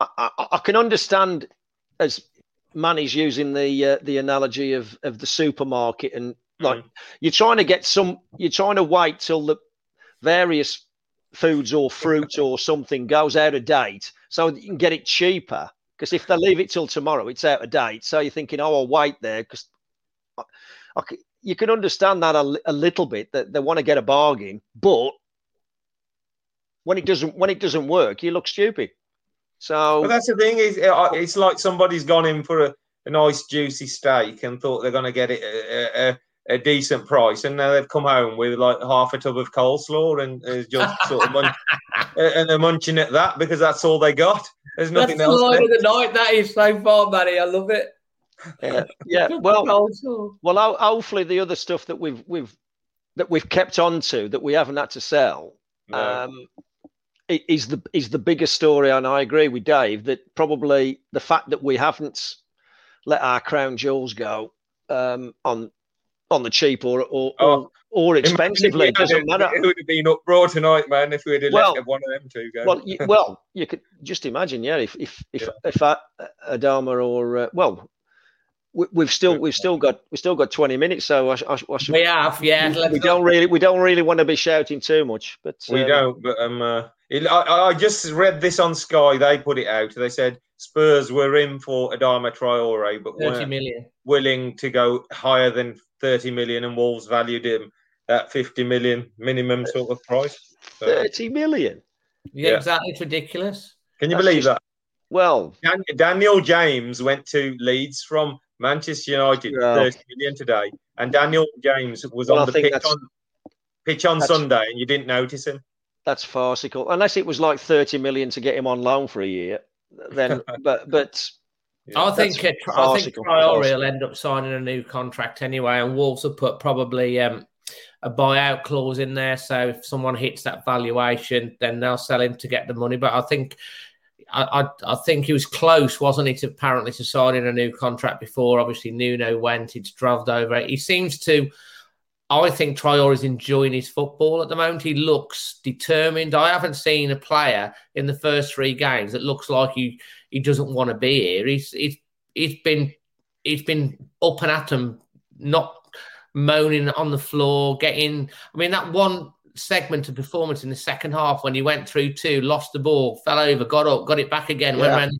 I, I, I can understand as Manny's using the uh, the analogy of of the supermarket and like Mm. you're trying to get some you're trying to wait till the various foods or fruit or something goes out of date so you can get it cheaper because if they leave it till tomorrow it's out of date so you're thinking oh I'll wait there because you can understand that a, a little bit that they want to get a bargain but when it doesn't when it doesn't work, you look stupid. So But that's the thing is, uh, it's like somebody's gone in for a, a nice juicy steak and thought they're going to get it a, a, a decent price, and now they've come home with like half a tub of coleslaw and uh, just sort of munch, and they're munching at that because that's all they got. There's nothing That's the else. line of the night. That is so far, Manny. I love it. yeah, yeah. Well, well, hopefully the other stuff that we've we've that we've kept on to that we haven't had to sell No. um, i- is the is the bigger story. And I agree with Dave that probably the fact that we haven't let our crown jewels go um, on on the cheap or or oh, or, or expensively. It doesn't matter. It would have been uproar tonight, man, if we had well, let one of them two go. Well, you, well, you could just imagine, yeah, if if if, yeah. if Adama or uh, well, we, have still we've still got we've still got 20 minutes so I, I, I should, we have yeah we, we don't really we don't really want to be shouting too much but we um, don't but um uh, it, I, I just read this on sky. They put it out. They said spurs were in for adama traore but 30 million. willing to go higher than 30 million and wolves valued him at 50 million minimum sort of price. So, 30 million? Yeah, yeah, exactly. It's ridiculous. Can you That's believe just, that? well Daniel James went to Leeds from Manchester United, yeah. 30 million today. And Daniel James was well, on the pitch on, pitch on Sunday and you didn't notice him. That's farcical. Unless it was like 30 million to get him on loan for a year. Then, but, but. Yeah, I think I think Traore will end up signing a new contract anyway, and Wolves have put probably um, a buyout clause in there. So if someone hits that valuation, then they'll sell him to get the money. But I think I, I, I, think he was close, wasn't he, to apparently to signing a new contract before. Obviously, Nuno went, it's drove over. He seems to, I think Traore is enjoying his football at the moment. He looks determined. I haven't seen a player in the first three games that looks like he, he doesn't want to be here. He's, he's, he's been he's been up and at him, not moaning on the floor, getting. I mean, that one segment of performance in the second half when he went through two, lost the ball, fell over, got up, got it back again. Yeah. Went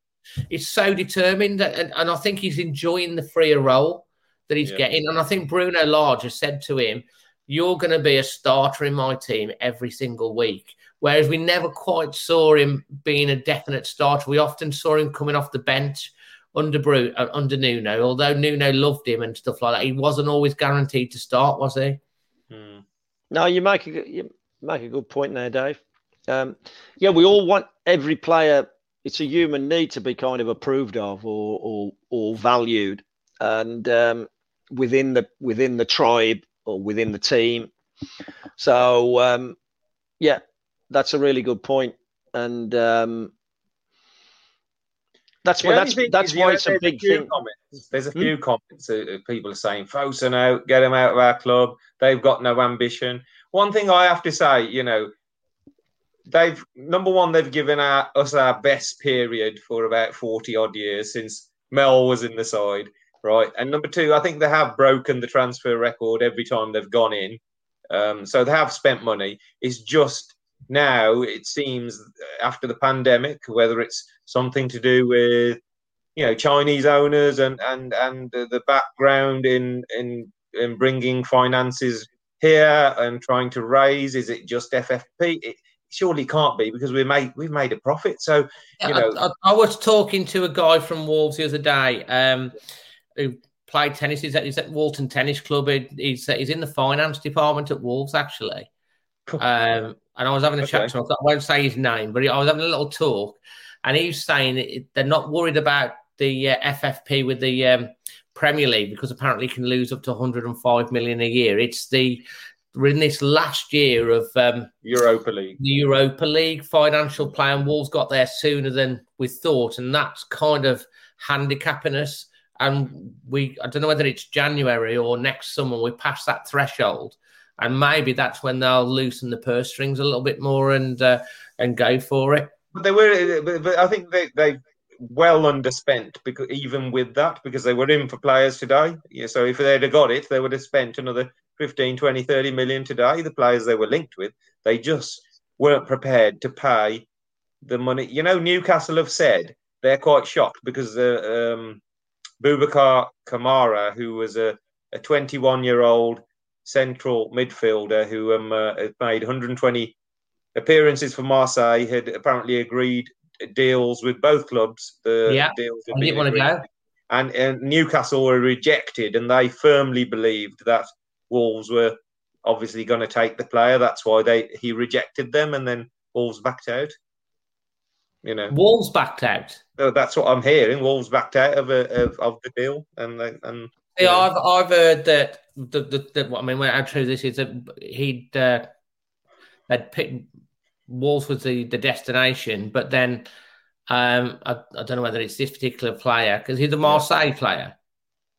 He's so determined, and, and, I think he's enjoying the freer role that he's yeah. getting. And I think Bruno Lage has said to him, "You're going to be a starter in my team every single week." Whereas we never quite saw him being a definite starter. We often saw him coming off the bench under Bru- uh, under Nuno. Although Nuno loved him and stuff like that, he wasn't always guaranteed to start, was he? Hmm. No, you make a you make a good point there, Dave. Um, yeah, we all want every player. It's a human need to be kind of approved of or or, or valued, and um, within the within the tribe or within the team. So um, yeah, that's a really good point. and um, that's why that's that's why it's a big thing. Comments. There's a hmm? few hmm? comments that people are saying, Fosun out, get him out of our club. They've got no ambition. One thing I have to say, you know, they've number one, they've given our, us our best period for about 40 odd years since Mel was in the side, right? And number two, I think they have broken the transfer record every time they've gone in. Um, so they have spent money. It's just now it seems after the pandemic, whether it's something to do with you know Chinese owners and and and the background in in in bringing finances here and trying to raise? Is it just FFP? It surely can't be because we made we've made a profit. So you know, I, I, I, was talking to a guy from Wolves the other day um, who played tennis. He's at, he's at Walton Tennis Club. He's he's in the finance department at Wolves actually. Um, and I was having a okay. chat to him. I won't say his name, but I was having a little talk, and he was saying they're not worried about the uh, FFP with the um, Premier League because apparently he can lose up to 105 million a year. It's the we're in this last year of um, Europa League, the Europa League financial plan. Wolves got there sooner than we thought, and that's kind of handicapping us. And we, I don't know whether it's January or next summer, we pass that threshold and maybe that's when they'll loosen the purse strings a little bit more and uh, and go for it. But they were, but I think they they well underspent because even with that because they were in for players today. Yeah, so if they'd have got it, they would have spent another 15, 20, 30 million today. The players they were linked with, they just weren't prepared to pay the money. You know, Newcastle have said they're quite shocked because uh, um, Boubacar Kamara, who was a, a 21 year old central midfielder who um, uh, made 120 appearances for Marseille, had apparently agreed deals with both clubs. The yeah, deals I didn't want to go. And, and Newcastle were rejected, and they firmly believed that Wolves were obviously going to take the player. That's why they he rejected them, and then Wolves backed out. You know, Wolves backed out. That's what I'm hearing. Wolves backed out of a, of, of the deal, and and yeah, I've I've heard that the the, the I mean, how true this is that he'd uh, had picked Wolves was the the destination, but then um, I, I don't know whether it's this particular player because he's a Marseille player.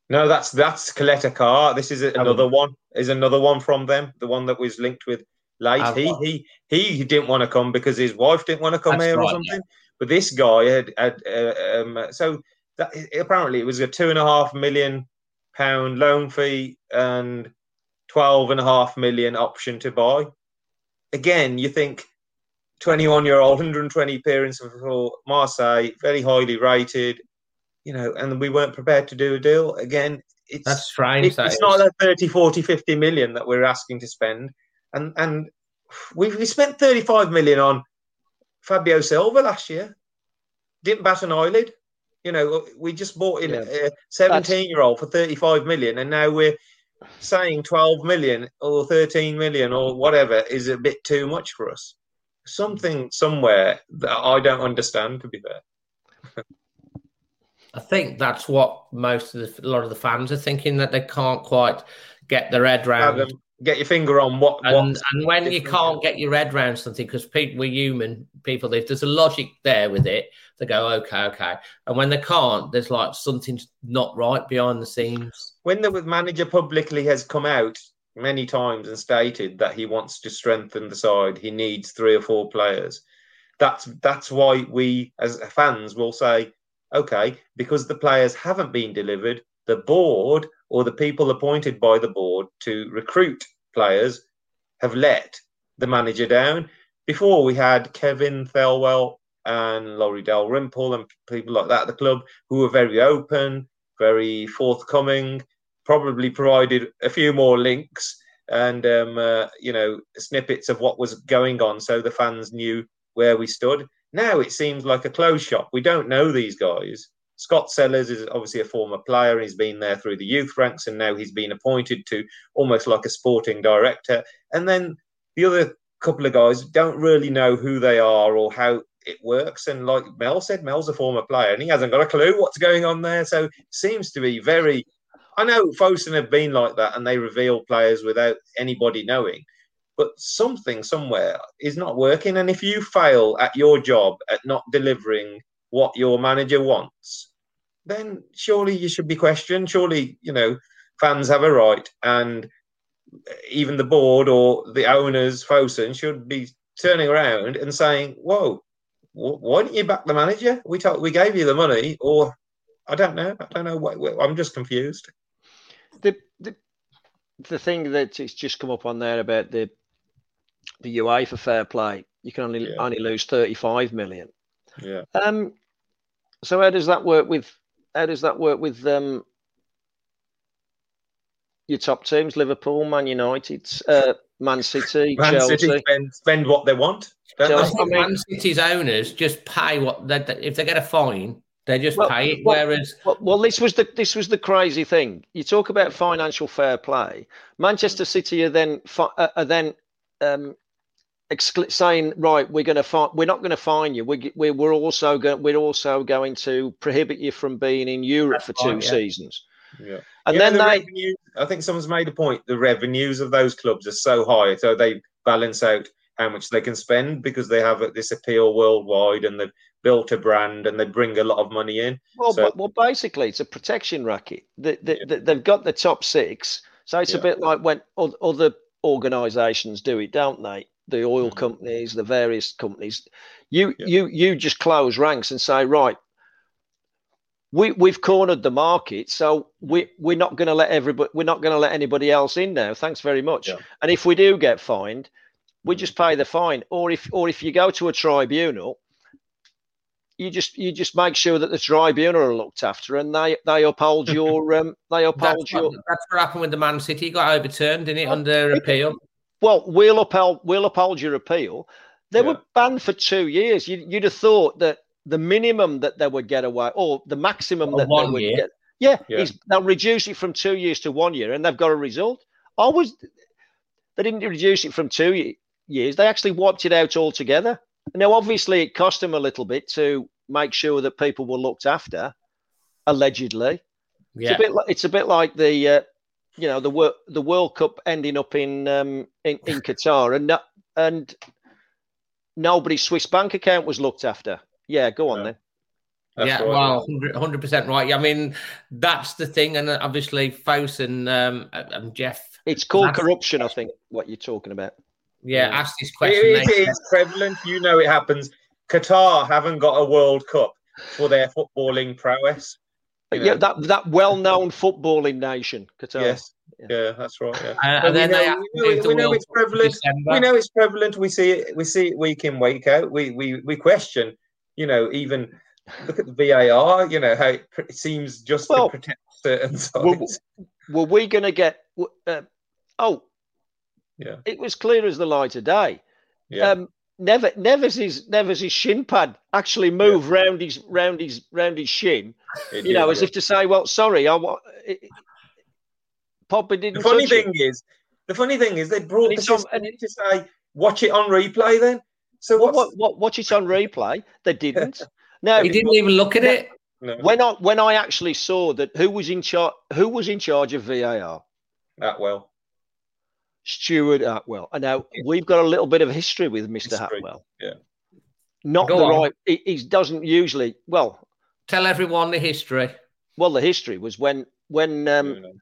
No, that's that's Caleta-Car. This is another one. Is another one from them. The one that was linked with late. He, he he didn't want to come because his wife didn't want to come here or right, something. But this guy had, had uh, um, so that, apparently it was a two and a half million pound loan fee and twelve and a half million option to buy. Again, you think 21 year old, 120 appearances for Marseille, very highly rated, you know, and we weren't prepared to do a deal. Again, it's That's strange. it- that it's not like 30, 40, 50 million that we're asking to spend. And and we, we spent 35 million on Fabio Silva last year. Didn't bat an eyelid. You know, we just bought in Yeah. Uh, a 17 year old for 35 million, and now we're saying 12 million or 13 million or whatever is a bit too much for us. Something somewhere that I don't understand, to be fair. I think that's what most of the, a lot of the fans are thinking that they can't quite get their head round. Have them- Get your finger on what. And, and when you can't get your head around something, because people we're human people, if there's a logic there with it, they go, okay, okay. And when they can't, there's like something's not right behind the scenes. when the manager publicly has come out many times and stated that he wants to strengthen the side, he needs three or four players. That's that's why we as fans will say, okay, because the players haven't been delivered, the board or the people appointed by the board to recruit players have let the manager down. Before we had Kevin Thelwell and Laurie Dalrymple and people like that at the club who were very open, very forthcoming, probably provided a few more links and um, uh, you know snippets of what was going on, so the fans knew where we stood. Now it seems like a closed shop. We don't know these guys. Scott Sellars is obviously a former player, he's been there through the youth ranks, and now he's been appointed to almost like a sporting director. And then the other couple of guys don't really know who they are or how it works. And like Mel said, Mel's a former player, and he hasn't got a clue what's going on there. So seems to be very I know Fosun have been like that and they reveal players without anybody knowing, but something somewhere is not working. And if you fail at your job at not delivering what your manager wants, then surely you should be questioned. Surely, you know, fans have a right and even the board or the owners, Fosun, should be turning around and saying, whoa, wh- why didn't you back the manager? We told, we gave you the money or I don't know. I don't know. What, I'm just confused. the the the thing that it's just come up on there about the the for fair play, you can only Yeah. only lose thirty five million. Yeah. Um, so how does that work with how does that work with um your top teams? Liverpool, Man United, uh, Man City, Man Chelsea. City spend, spend what they want. don't Chelsea- they? I mean- Man City's owners just pay what they, they- if they get a fine, they just Well, pay it. well- Whereas Well, well, this was the this was the crazy thing. You talk about financial fair play. Manchester City are then uh, are then um, exclu- saying, right, we're going to fi- we're not going to fine you. We, we we're also going we're also going to prohibit you from being in Europe That's for two right, yeah. seasons. Yeah. And know, then the they revenue, I think someone's made a point. The revenues of those clubs are so high, so they balance out how much they can spend because they have this appeal worldwide and they've built a brand and they bring a lot of money in. Well, So- well, basically, it's a protection racket. The, the, the, they've got the top six, so it's a bit like when oth- other organisations do it, don't they? The oil Mhm. companies, the various companies. You, Yeah. you, you just close ranks and say, right, we we've cornered the market, so we we're not going to let everybody, we're not going to let anybody else in now. Thanks very much. Yeah. And if we do get fined, we Mhm. just pay the fine. Or if, or if you go to a tribunal, you just you just make sure that the tribunal are looked after and they they uphold your um they uphold that's your what, that's what happened with the Man City. It got overturned, didn't it, under appeal? well we'll uphold we'll uphold your appeal they Yeah. were banned for two years you, you'd have thought that the minimum that they would get away or the maximum Or that they would year. get yeah, Yeah. is they'll reduce it from two years to one year and they've got a result i was they didn't reduce it from two years they actually wiped it out altogether now obviously it cost him a little bit to make sure that people were looked after allegedly Yeah. it's a bit like it's a bit like the uh, you know the Wor- the World Cup ending up in um, in, in Qatar and no, and nobody's Swiss bank account was looked after. Yeah, go on No. then. That's yeah, well, hundred percent right. I mean, that's the thing, and obviously, Fosun um, and Jeff, It's called corruption, I think. What you're talking about. Yeah, Yeah. asked this question. It, They it is prevalent. You know it happens. Qatar haven't got a World Cup for their footballing prowess. You Yeah, that that well-known footballing nation, Qatar. Yes. Yeah, that's right. Yeah. Uh, But and we then know, we know, move it- the we know it's prevalent. We know it's prevalent. We see it. We see it week in, week out. We we we question. You know, even look at the VAR. You know how it, pr- it seems just Well, to protect certain well, sides. Were we going to get? Uh, oh, Yeah. It was clear as the light today. Yeah. Um, Never, Neves' Neves' shin pad actually moved round his round his round his shin. It You know, did, as if to say, "Well, sorry, I wa- it, it- didn't." The funny touch thing is, the funny thing is, they brought And the it's on- system to say, watch it on replay. Then, so Well, what's what, what, watch it on replay. They didn't. Now, he didn't even look at it. no, when I when I actually saw that who was in charge who was in charge of VAR, that well? Stuart Atwell. And now we've got a little bit of history with Mr. History, Atwell. yeah. Not Go the on. right. He, he doesn't usually. Well, Tell everyone the history. well, the history was when when um, No, no.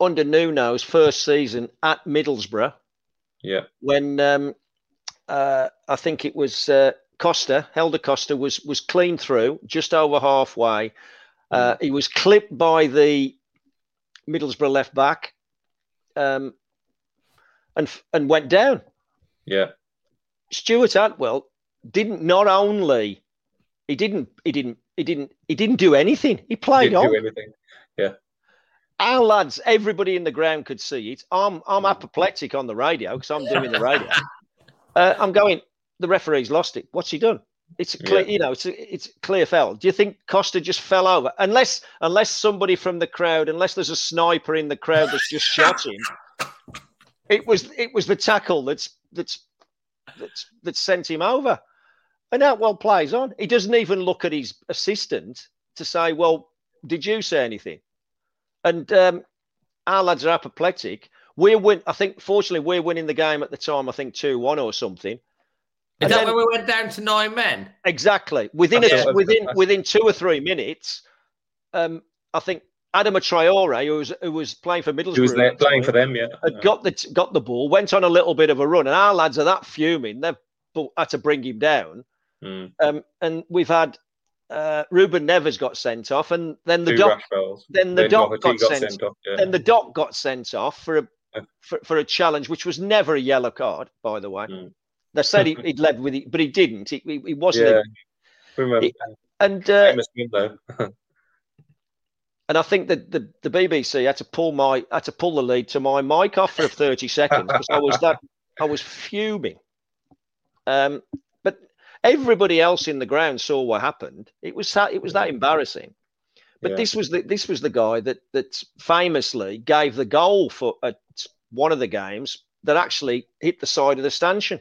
under Nuno's first season at Middlesbrough, Yeah, when um, uh, I think it was uh, Costa, Helder Costa was was clean through just over halfway. Uh, he was clipped by the Middlesbrough left back, um, and and went down. yeah, Stuart Atwell didn't not only he didn't he didn't he didn't he didn't do anything. He played didn't on. do anything. Our lads, everybody in the ground could see it. I'm I'm apoplectic on the radio because I'm doing the radio. uh, I'm going. The referee's lost it. What's he done? It's clear, Yeah. you know, it's a, it's clear foul. Do you think Costa just fell over? Unless unless somebody from the crowd, unless there's a sniper in the crowd that's just shot him. It was it was the tackle that's that's that's that sent him over. And Atwell plays on. He doesn't even look at his assistant to say, "Well, did you say anything?" And um, our lads are apoplectic. We're win. I think, fortunately, we're winning the game at the time. I think two one or something. Is And that then- when we went down to nine men? Exactly. Within a, within within two or three minutes, um, I think Adama Traore, who was who was playing for Middlesbrough, He was there playing for them. Yeah, had got the got the ball, went on a little bit of a run, and our lads are that fuming. They've had to bring him down. Mm. Um, and we've had uh, Ruben Neves got sent off, and then the Two doc, then the Then doc Doherty got, sent, off. Yeah. then the doc got sent off for a for, for a challenge, which was never a yellow card, by the way. Mm. They said he, he'd led with it, but he didn't. He, he, he wasn't. yeah. Remember, It- And uh, famous one though. and I think that the, the BBC had to pull my had to pull the lead to my mic off for thirty seconds because I was that I was fuming. Um, but everybody else in the ground saw what happened. It was that it was that embarrassing. But Yeah. this was the this was the guy that that famously gave the goal for at one of the games that actually hit the side of the stanchion,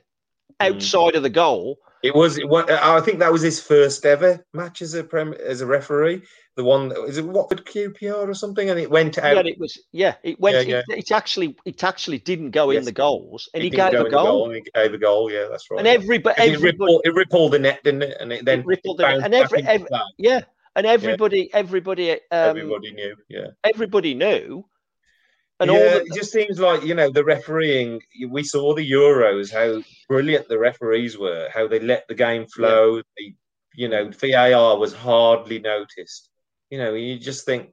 Mm. outside of the goal. It was. It, wa- I think that was his first ever match as a prem, as a referee. The one that is it Watford QPR or something, and it went out. Yeah, it was. Yeah, it went. Yeah, It, it actually, it actually didn't go in the goals, and he, gave go a the goal. and He gave a goal. Yeah, that's right. And everybody, 'Cause it, everybody, rippled, it rippled the net, didn't it? And it then It rippled the net. And every- every- yeah, and everybody, everybody, um, everybody knew. Yeah. everybody knew, and yeah, all it just seems like you know the refereeing. We saw the Euros, how brilliant the referees were, how they let the game flow. They, you know, VAR was hardly noticed. You know, you just think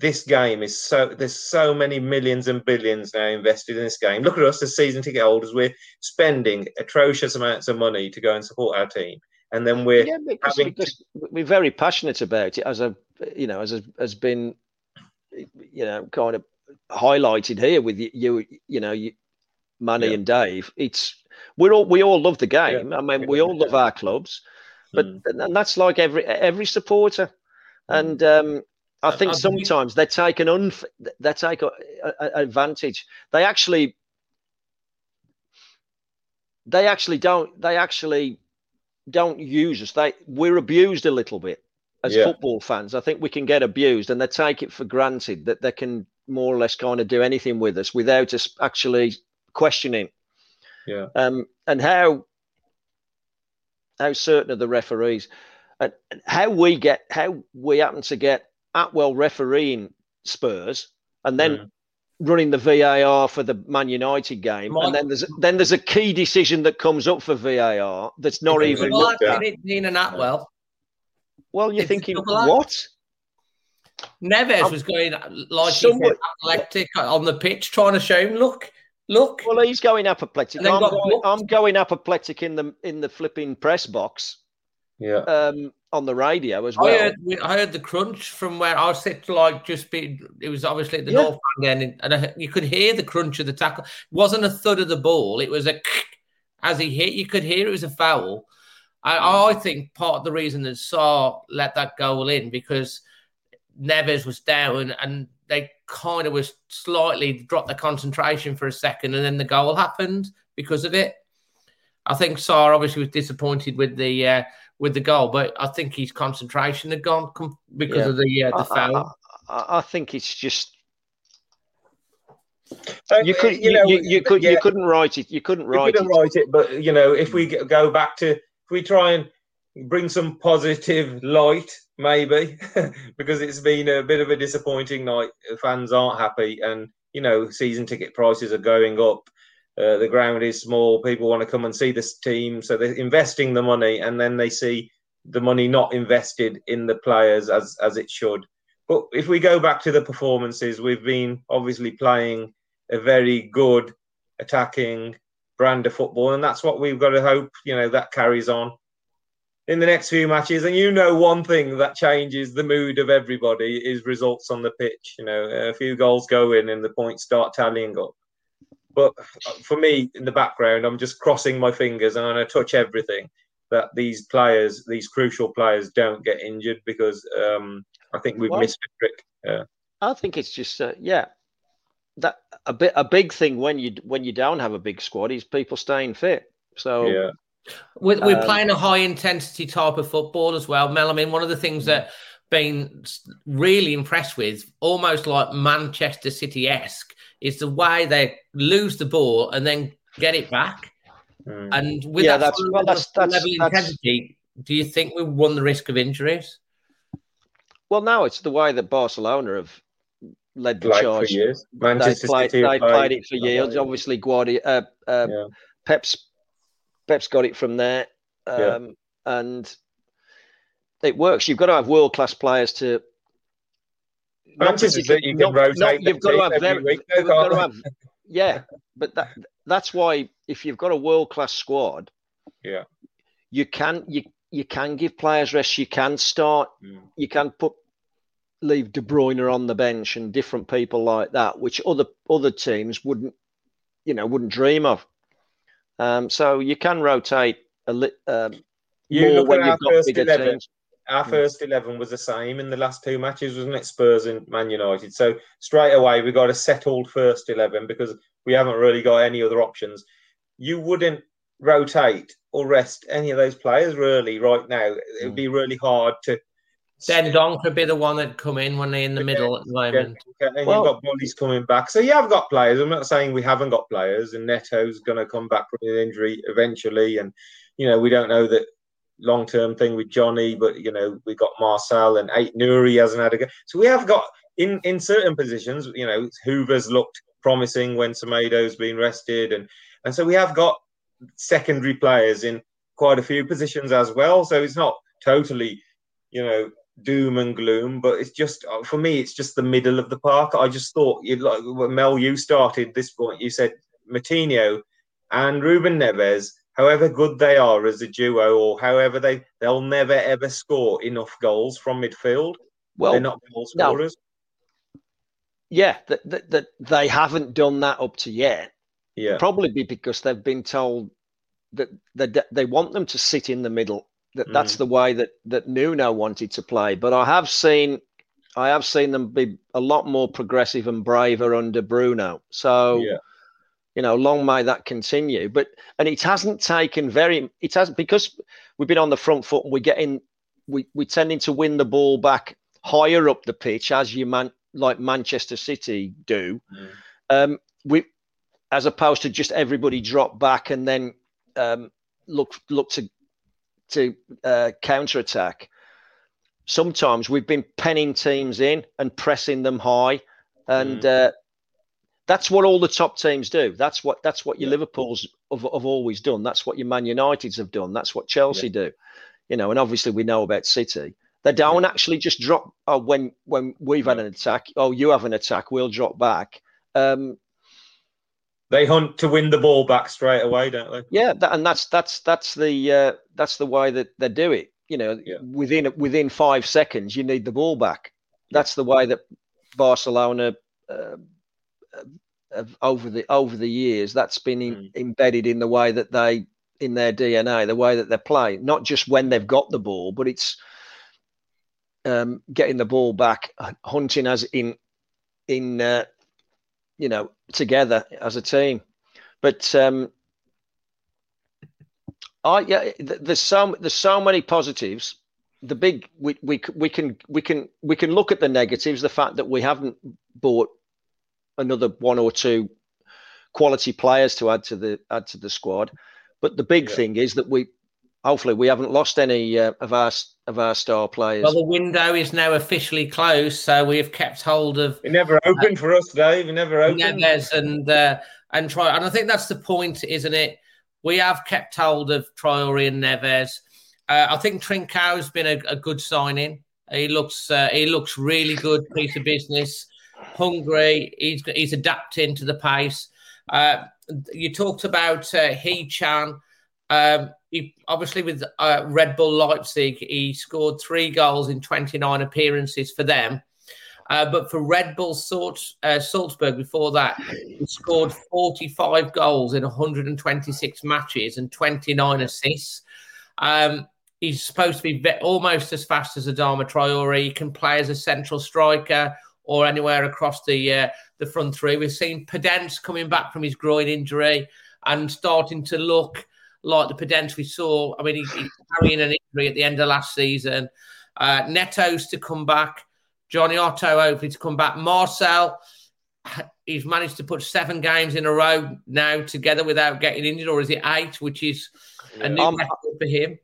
this game is so. There's so many millions and billions now invested in this game. Look at us as season ticket holders. We're spending atrocious amounts of money to go and support our team, and then we're yeah, because, having because we're very passionate about it, as a, you know, as a, has been, you know, kind of highlighted here with you, you, you know, you, Manny Yeah. and Dave. It's we're all we all love the game. I mean, we we all love our clubs, but Mm. and that's like every every supporter. And um, I think I believe- sometimes they take an unf- they take a, a, a advantage. They actually they actually don't they actually don't use us. They we're abused a little bit as Yeah. football fans. I think we can get abused, and they take it for granted that they can more or less kind of do anything with us without us actually questioning. Yeah. Um, and how how certain are the referees? And how we get how we happen to get Atwell refereeing Spurs and then Mm. running the VAR for the Man United game, Mike- and then there's then there's a key decision that comes up for VAR that's not Yeah, even well, Well, looked at. I it Dean and Atwell. well. You're it's thinking double what? Neves Um, was going like he somewhat- apoplectic on the pitch, trying to show him, look, look. Well, he's going apoplectic. I'm going. I'm going apoplectic in the in the flipping press box Yeah. um, on the radio as I well. heard, I heard the crunch from where I was sit like just be. It was obviously at the Yeah. north end, and, and I, you could hear the crunch of the tackle. It wasn't a thud of the ball; it was a as he hit. You could hear it was a foul. I, I think part of the reason that Sá let that goal in because Neves was down and they kind of was slightly dropped the concentration for a second, and then the goal happened because of it. I think Sá obviously was disappointed with the uh, with the goal, but I think his concentration had gone com- because Yeah. of the uh, the I, foul. I, I- I think it's just Uh, you could you, know, you, you could yeah, you couldn't write it. You couldn't write couldn't it. write it, but you know, if we go back to, if we try and bring some positive light, maybe, because it's been a bit of a disappointing night. Fans aren't happy, and you know, season ticket prices are going up. Uh, the ground is small. People want to come and see this team, so they're investing the money, and then they see the money not invested in the players as as it should. But if we go back to the performances, we've been obviously playing a very good attacking brand of football, and that's what we've got to hope. You know that carries on in the next few matches. And you know, one thing that changes the mood of everybody is results on the pitch. You know, a few goals go in, and the points start tallying up. But for me, in the background, I'm just crossing my fingers and I'm going to touch everything that these players, these crucial players, don't get injured because um, I think we've Well- missed a trick. Yeah. I think it's just uh, yeah, that a bit a big thing when you when you don't have a big squad is people staying fit. So Yeah. We're, we're Um, playing a high intensity type of football as well, Mel. I mean, one of the things that been really impressed with, almost like Manchester City esque, is the way they lose the ball and then get it back. Mm. And with Yeah, that that's- sort well, that's- level that's- of that's- intensity, do you think we run the risk of injuries? well, now it's the way that Barcelona have led the Like for charge. years, They Manchester played, City. they played it for years. Yeah. Obviously, Guardi, uh, uh, Yeah. Pep's Pep's got it from there, um, Yeah. and it works. You've got to have world class players to. Manchester particular- City can not- rotate not- you've got to have every very, week, though, got to have, yeah, but that that's why if you've got a world class squad, Yeah. you can you you can give players rest. You can start. Mm. You can put leave De Bruyne on the bench and different people like that, which other other teams wouldn't, you know, wouldn't dream of. Um, so you can rotate a li- um, You more when you've got first bigger 11. teams. Our Mm. first eleven was the same in the last two matches, wasn't it? Spurs and Man United. So straight away we got a settled first eleven because we haven't really got any other options. You wouldn't rotate or rest any of those players really right now. It would be really hard to. Dendoncker could be the one that come in when they're in the middle at the moment. And Well- you've got Boly's coming back. So you have got players. I'm not saying we haven't got players, and Neto's going to come back from an injury eventually. And, you know, we don't know that long term thing with Johnny, but, you know, we got Marçal and Ait-Nouri hasn't had a go. So we have got in, in certain positions, you know, Hoever's looked promising when Semedo's been rested. And, and so we have got secondary players in quite a few positions as well. So it's not totally, you know, doom and gloom, but it's just uh, for me, it's just the middle of the park. I just thought you'd like Mel, you started this point. You said Moutinho and Ruben Neves, however good they are as a duo, or however they they'll never ever score enough goals from midfield. Well, They're not goal no. scorers. yeah, that, that, that they haven't done that up to yet. Yeah, Probably be because they've been told that they, they want them to sit in the middle. That that's Mm. the way that that Nuno wanted to play. But I have seen, I have seen them be a lot more progressive and braver under Bruno. So yeah, you know, long may that continue. But and it hasn't taken very. It hasn't because we've been on the front foot and we're getting we we tending to win the ball back higher up the pitch as you man like Manchester City do. Mm. Um, we as opposed to just everybody drop back and then um, look look to to uh, counter attack. sometimes we've been penning teams in and pressing them high, and mm. uh, that's what all the top teams do. That's what that's what your. Liverpool's have, have, always done. That's what your Man Uniteds have done. That's what Chelsea yeah. do. You know, and obviously we know about City. They don't yeah. actually just drop. Oh, when when we've had an attack, oh, you have an attack, we'll drop back. Um, they hunt to win the ball back straight away, don't they? Yeah, that, and that's that's that's the uh, that's the way that they do it. You know, yeah. within within five seconds, you need the ball back. That's the way that Barcelona uh, over the over the years. That's been in, mm. embedded in the way that they in their DNA, the way that they play. Not just when they've got the ball, but it's um, getting the ball back, hunting as in in uh, you know together as a team. But um, I yeah, there's so there's so many positives. The big we, we we can we can we can look at the negatives. The fact that we haven't bought another one or two quality players to add to the add to the squad. But the big yeah. thing is that we hopefully we haven't lost any uh, of our of our star players. Well, the window is now officially closed, so we have kept hold of. It never opened uh, for us, Dave. It never opened. Neves and uh, and try, and I think that's the point, isn't it? We have kept hold of Traore and Neves. Uh, I think Trincão has been a, a, good signing. He looks uh, he looks really good piece of business hungry. He's he's adapting to the pace. Uh, you talked about uh, Hee-Chan. Um, he, obviously, with uh, Red Bull Leipzig, he scored three goals in 29 appearances for them. Uh, but for Red Bull Salt, uh, Salzburg before that, he scored 45 goals in 126 matches and 29 assists. Um, he's supposed to be almost as fast as Adama Traore. He can play as a central striker or anywhere across the uh, the front three. We've seen Podence coming back from his groin injury and starting to look like the Podence we saw. I mean, he, he's carrying an injury at the end of last season. Uh, Neto's to come back. Jonny Otto hopefully to come back. Marçal, he's managed to put seven games in a row now together without getting injured, or is it eight, which is a new um, record for him?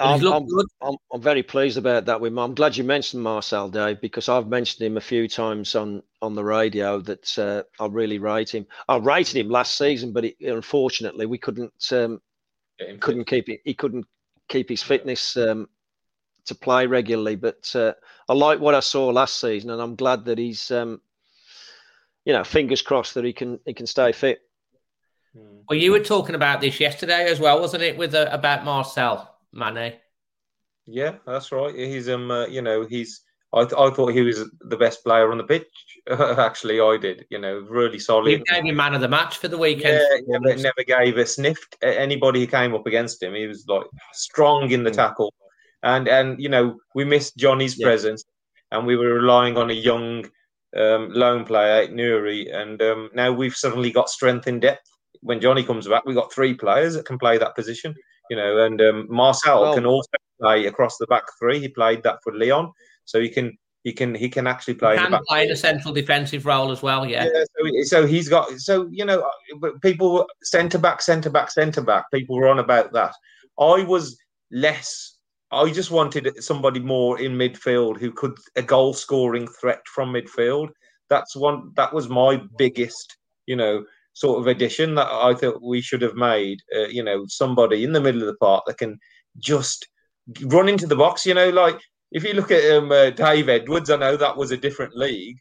I'm, I'm, I'm, I'm, very pleased about that with him. I'm glad you mentioned Marçal Dave because I've mentioned him a few times on, on the radio that uh, I really rate him. I rated him last season, but it, unfortunately we couldn't um, couldn't keep it. He couldn't keep his fitness um, to play regularly. But uh, I like what I saw last season, and I'm glad that he's um, you know fingers crossed that he can he can stay fit. Well, you were talking about this yesterday as well, wasn't it? With uh, about Marçal. Mane. Yeah, that's right. He's um, uh, you know, he's. I, th- I thought he was the best player on the pitch. Actually, I did. You know, really solid. He gave him man of the match for the weekend. Yeah, yeah but never gave a sniff. Anybody who came up against him, he was like strong in the mm. tackle, and and you know we missed Jonny's yeah. presence, and we were relying on a young um, lone player, Nouri, and um, now we've suddenly got strength in depth. When Johnny comes back, we've got three players that can play that position you know, and um, Marçal well, can also play across the back three. He played that for Lyon, so he can he can he can actually play. He can play the central defensive role as well. Yeah. yeah so, so he's got so you know people centre back, centre back, centre back. People were on about that. I was less. I just wanted somebody more in midfield who could a goal scoring threat from midfield. That's one. That was my biggest. You know, sort of addition that I thought we should have made. Uh, you know, somebody in the middle of the park that can just run into the box. You know, like if you look at um, uh, Dave Edwards, I know that was a different league,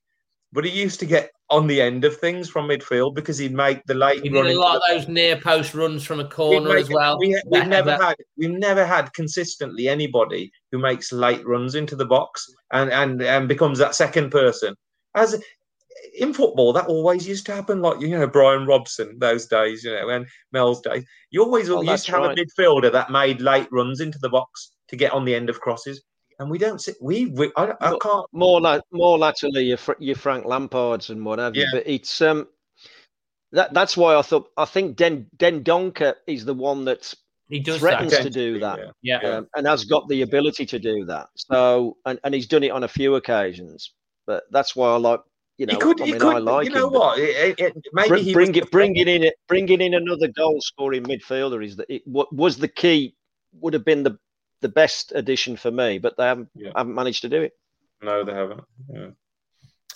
but he used to get on the end of things from midfield because he'd make the late. He did a lot of those near post runs from a corner as well. We, have never had we've never had consistently anybody who makes late runs into the box and and and becomes that second person. As in football, that always used to happen. Like you know, Brian Robson those days, you know, and Mel's days. You always oh, used to have right. a midfielder that made late runs into the box to get on the end of crosses, and we don't see. We, we I, I can't more like more latterly your your Frank Lampards and whatever. Yeah. But it's um that that's why I thought I think Den Dendoncker is the one that's he does threatens that. to do that, yeah, yeah. Um, and has got the ability to do that. So, and, and he's done it on a few occasions. But that's why I like you know, he could, I mean, could, I like you know him, what? It, it, maybe bring, he bring it, bringing in it, bringing in another goal scoring midfielder is that it what was the key would have been the the best addition for me, but they haven't Yeah. haven't managed to do it. No, they haven't. Yeah.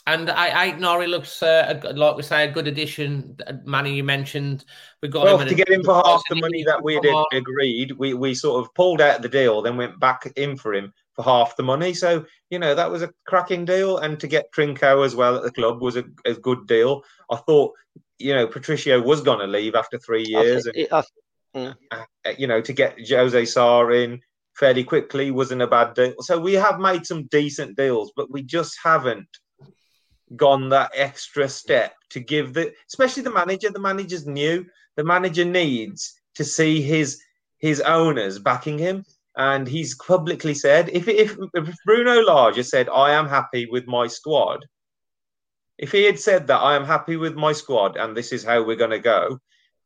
And I, I Nouri looks uh, a like we say a good addition. Manny, you mentioned we got Well, him to get him for half the money that we had on. agreed, we, we sort of pulled out the deal, then went back in for him for half the money. So, you know, that was a cracking deal. And to get Trincão as well at the club was a, a good deal. I thought, you know, Patricio was going to leave after three years. think and I uh, you know, to get Jose Sá in fairly quickly wasn't a bad deal. So we have made some decent deals, but we just haven't gone that extra step to give the, especially the manager. The manager's new. The manager needs to see his his owners backing him, and he's publicly said, if if, if Bruno has said, "I am happy with my squad," if he had said that, "I am happy with my squad, and this is how we're going to go,"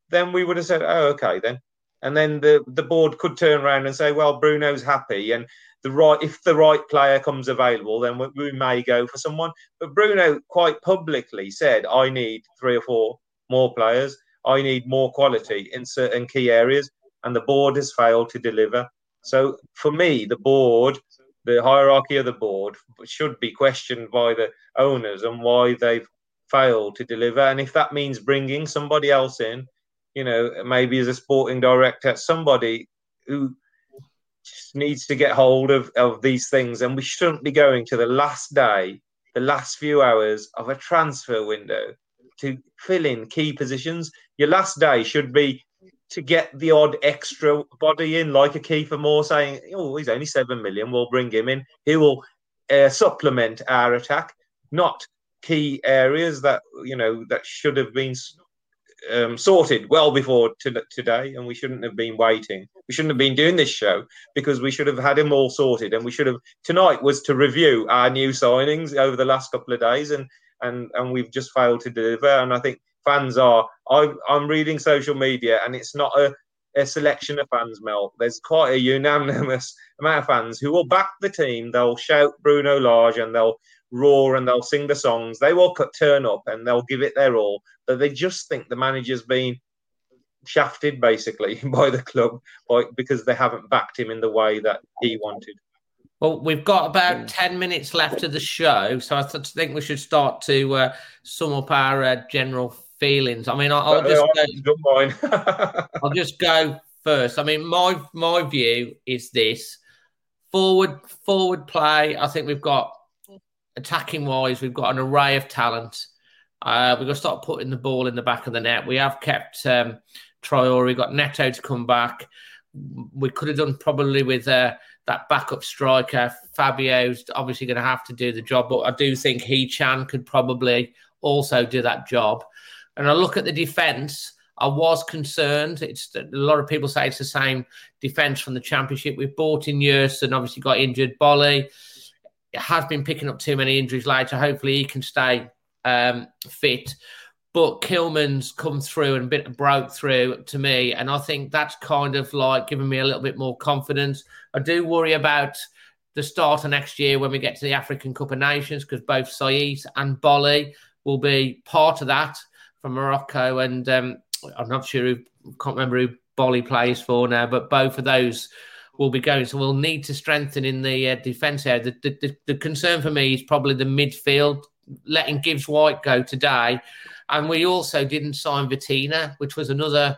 then we would have said, "Oh, okay, then." And then the the board could turn around and say, "Well, Bruno's happy, and the right if the right player comes available, then we, we may go for someone." But Bruno quite publicly said, "I need three or four more players. I need more quality in certain key areas," and the board has failed to deliver. So for me, the board, the hierarchy of the board, should be questioned by the owners and why they've failed to deliver. And if that means bringing somebody else in, you know, maybe as a sporting director, somebody who needs to get hold of, of these things. And we shouldn't be going to the last day, the last few hours of a transfer window to fill in key positions. Your last day should be to get the odd extra body in, like a Kiefer Moore saying, "Oh, he's only seven million. We'll bring him in. He will uh, supplement our attack, not key areas that you know that should have been um, sorted well before to, today, and we shouldn't have been waiting. We shouldn't have been doing this show because we should have had him all sorted, and we should have tonight was to review our new signings over the last couple of days, and and and we've just failed to deliver. And I think fans are. I, I'm reading social media, and it's not a, a selection of fans, Mel. There's quite a unanimous amount of fans who will back the team. They'll shout Bruno Lage, and they'll roar, and they'll sing the songs. They will cut, turn up, and they'll give it their all. But they just think the manager's been shafted, basically, by the club, by, because they haven't backed him in the way that he wanted. Well, we've got about 10 minutes left of the show, so I think we should start to uh, sum up our uh, general feelings. I mean, I'll, I'll just go, I don't mind. I'll just go first. I mean, my my view is this: forward forward play. I think we've got attacking wise, we've got an array of talent. Uh, we've got to start putting the ball in the back of the net. We have kept um, Traore. Got Neto to come back. We could have done probably with uh, that backup striker. Fabio's obviously going to have to do the job, but I do think Hee Chan could probably also do that job. And I look at the defence. I was concerned. It's a lot of people say it's the same defence from the championship. We've bought in years and obviously got injured. Boly has been picking up too many injuries later. Hopefully he can stay um, fit. But Kilman's come through and bit broke through to me, and I think that's kind of like giving me a little bit more confidence. I do worry about the start of next year when we get to the African Cup of Nations because both Saïss and Boly will be part of that from Morocco, and um, I'm not sure who can't remember who Boly plays for now, but both of those will be going. So we'll need to strengthen in the uh, defence area. The, the, the, concern for me is probably the midfield, letting Gibbs White go today. And we also didn't sign Vitinha, which was another.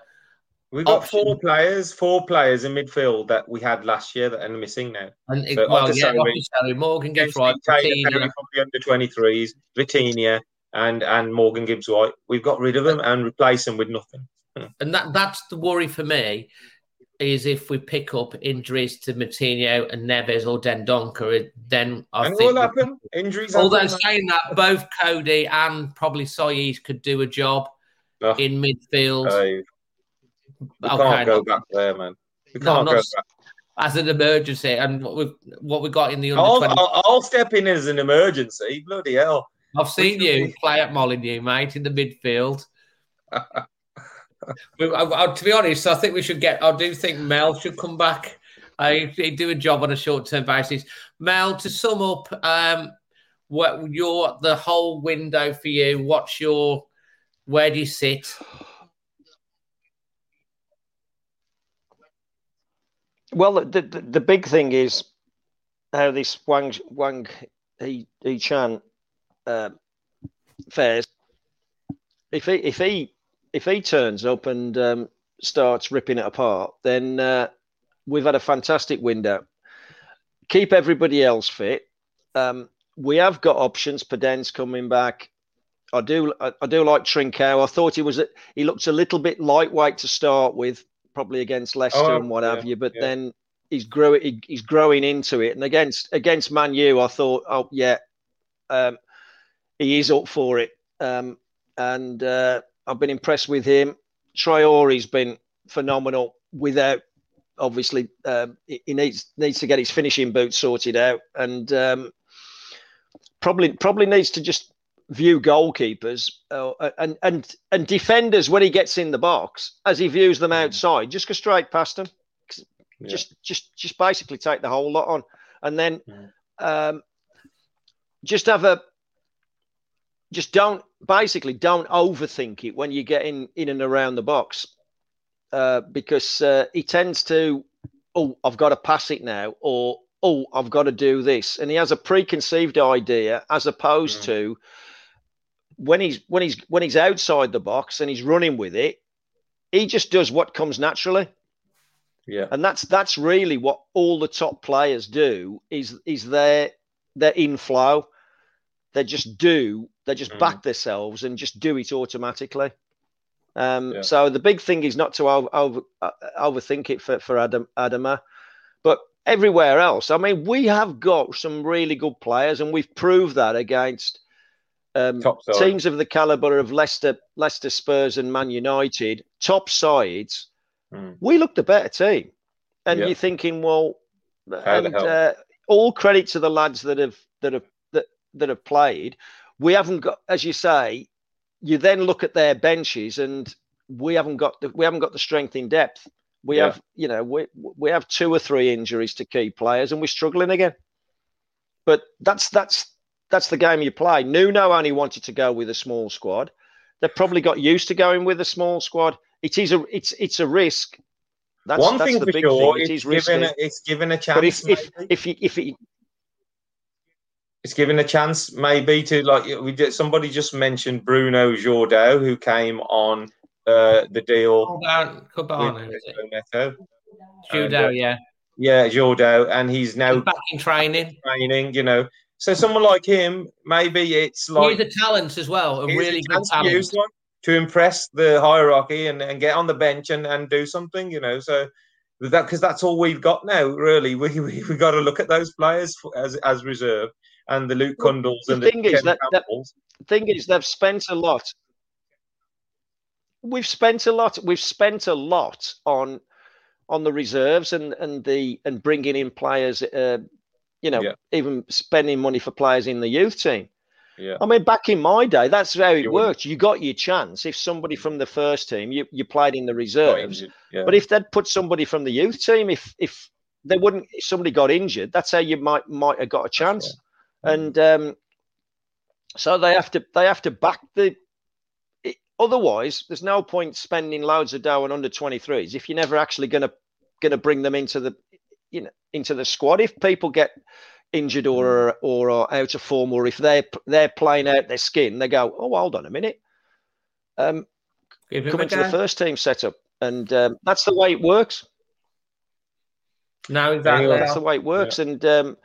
We've got option. four players, four players in midfield that we had last year that are missing now. And But well, yeah, Salary- Otter Salary, Morgan Gibbs right. Taylor Vitinha, from the under 23s, Vitinha, and and Morgan Gibbs White. We've got rid of them and replace them with nothing. and that that's the worry for me. Is if we pick up injuries to Moutinho and Neves or Dendoncker, then I and think will happen. Injuries Although happen. saying that, both Coady and probably Saïss could do a job Ugh. in midfield Dave, we Okay, can't go back there, man. We can't not go back. as an emergency. And what we what we got in the under I'll. I'll, I'll step in as an emergency. Bloody hell. I've seen you play at Molyneux, mate, in the midfield. We- I- I- to be honest, I think we should get. I do think Mel should come back. I he'd do a job on a short term basis. Mel, to sum up, um, what your the whole window for you? What's your where do you sit? Well, the, the the big thing is how this Hwang Hwang He Hee Chan uh, fares. If he if he if he turns up and um, starts ripping it apart, then uh, we've had a fantastic window. Keep everybody else fit. Um, we have got options. Podence's coming back. I do I, I do like Trincão. I thought he was a, he looked a little bit lightweight to start with, probably against Leicester oh, and what yeah, have you. But yeah. then he's growing he, he's growing into it. And against against Man U, I thought, oh yeah, um, he is up for it. Um, and uh, I've been impressed with him. Traore's been phenomenal without obviously um, he needs needs to get his finishing boots sorted out and um, probably probably needs to just view goalkeepers uh, and and and defenders when he gets in the box as he views them mm. outside just go straight past them yeah. just just just basically take the whole lot on and then mm. um, just have a just don't basically don't overthink it when you get in in and around the box. Uh, because uh, he tends to oh I've got to pass it now or oh I've got to do this. And he has a preconceived idea as opposed mm. to when he's when he's when he's outside the box and he's running with it he just does what comes naturally. Yeah. And that's that's really what all the top players do is is their their inflow they just do they just mm. back themselves and just do it automatically. Um, yeah. So the big thing is not to over, over, uh, overthink it for, for Adam, Adama. But everywhere else, I mean, we have got some really good players, and we've proved that against um, teams of the caliber of Leicester, Leicester Spurs, and Man United, top sides. Mm. We looked a better team, and yeah. you're thinking, well, and uh, all credit to the lads that have that have that, have played we haven't got, as you say, you then look at their benches and we haven't got the we haven't got the strength in depth. We yeah. have, you know, we we have two or three injuries to key players, and we're struggling again. But that's that's that's the game you play. Nuno only wanted to go with a small squad. They've probably got used to going with a small squad. It is a it's it's a risk. That's, One that's thing the for big sure, thing. It is given a, it's given a chance. But if if, if if, if it's given a chance maybe to like we did. Somebody just mentioned Bruno Jordão, who came on uh, the deal. Cabana, uh, yeah, yeah, Jordão, and he's now he's back in training. Training, you know. So someone like him, maybe it's like he's a talent as well, a really good talent. To, to impress the hierarchy and, and get on the bench and, and do something, you know. So that because that's all we've got now. Really, we we we got to look at those players as as reserve and the Luke Cundles well, and the thing the is that, that, thing is they've spent a lot. We've spent a lot. We've spent a lot on on the reserves and and the and bringing in players. Uh, you know, yeah. even spending money for players in the youth team. Yeah. I mean, back in my day, that's how it you worked. Wouldn't. You got your chance if somebody from the first team you, you played in the reserves. Yeah. But if they'd put somebody from the youth team, if if they wouldn't, if somebody got injured, that's how you might might have got a chance and um, so they have to they have to back the. It, otherwise, there's no point spending loads of dough on under 23s if you're never actually going to going to bring them into the you know into the squad. If people get injured or or are out of form, or if they're they're playing out their skin, they go, oh, hold on a minute, um, come into the first team setup, and um, that's the way it works. No, exactly. That's the way it works, yeah. and um,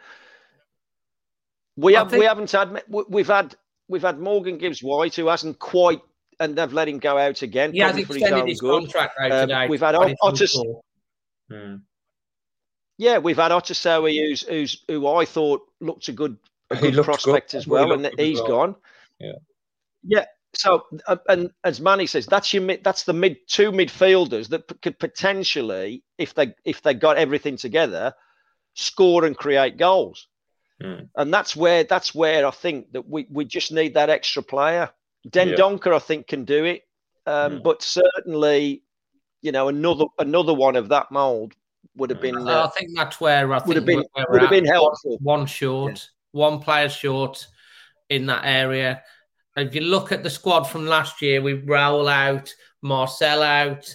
we have think... we haven't had we've had we've had Morgan Gibbs White who hasn't quite and they've let him go out again. He has extended his, his contract out um, today. We've had Otis. Hmm. Yeah, we've had Otasowie who's who's who I thought looked a good, a good prospect good. as well, and he's well. gone. Yeah, yeah. So, uh, and as Manny says, that's your mid, that's the mid two midfielders that p- could potentially, if they if they got everything together, score and create goals. Mm. And that's where that's where I think that we, we just need that extra player. Dendoncker, yeah. I think, can do it. Um, mm. But certainly, you know, another another one of that mould would have been. Uh, I think that's where I would have been would have been helpful. One, short, yeah. one player short in that area. If you look at the squad from last year, we roll out Marçal out,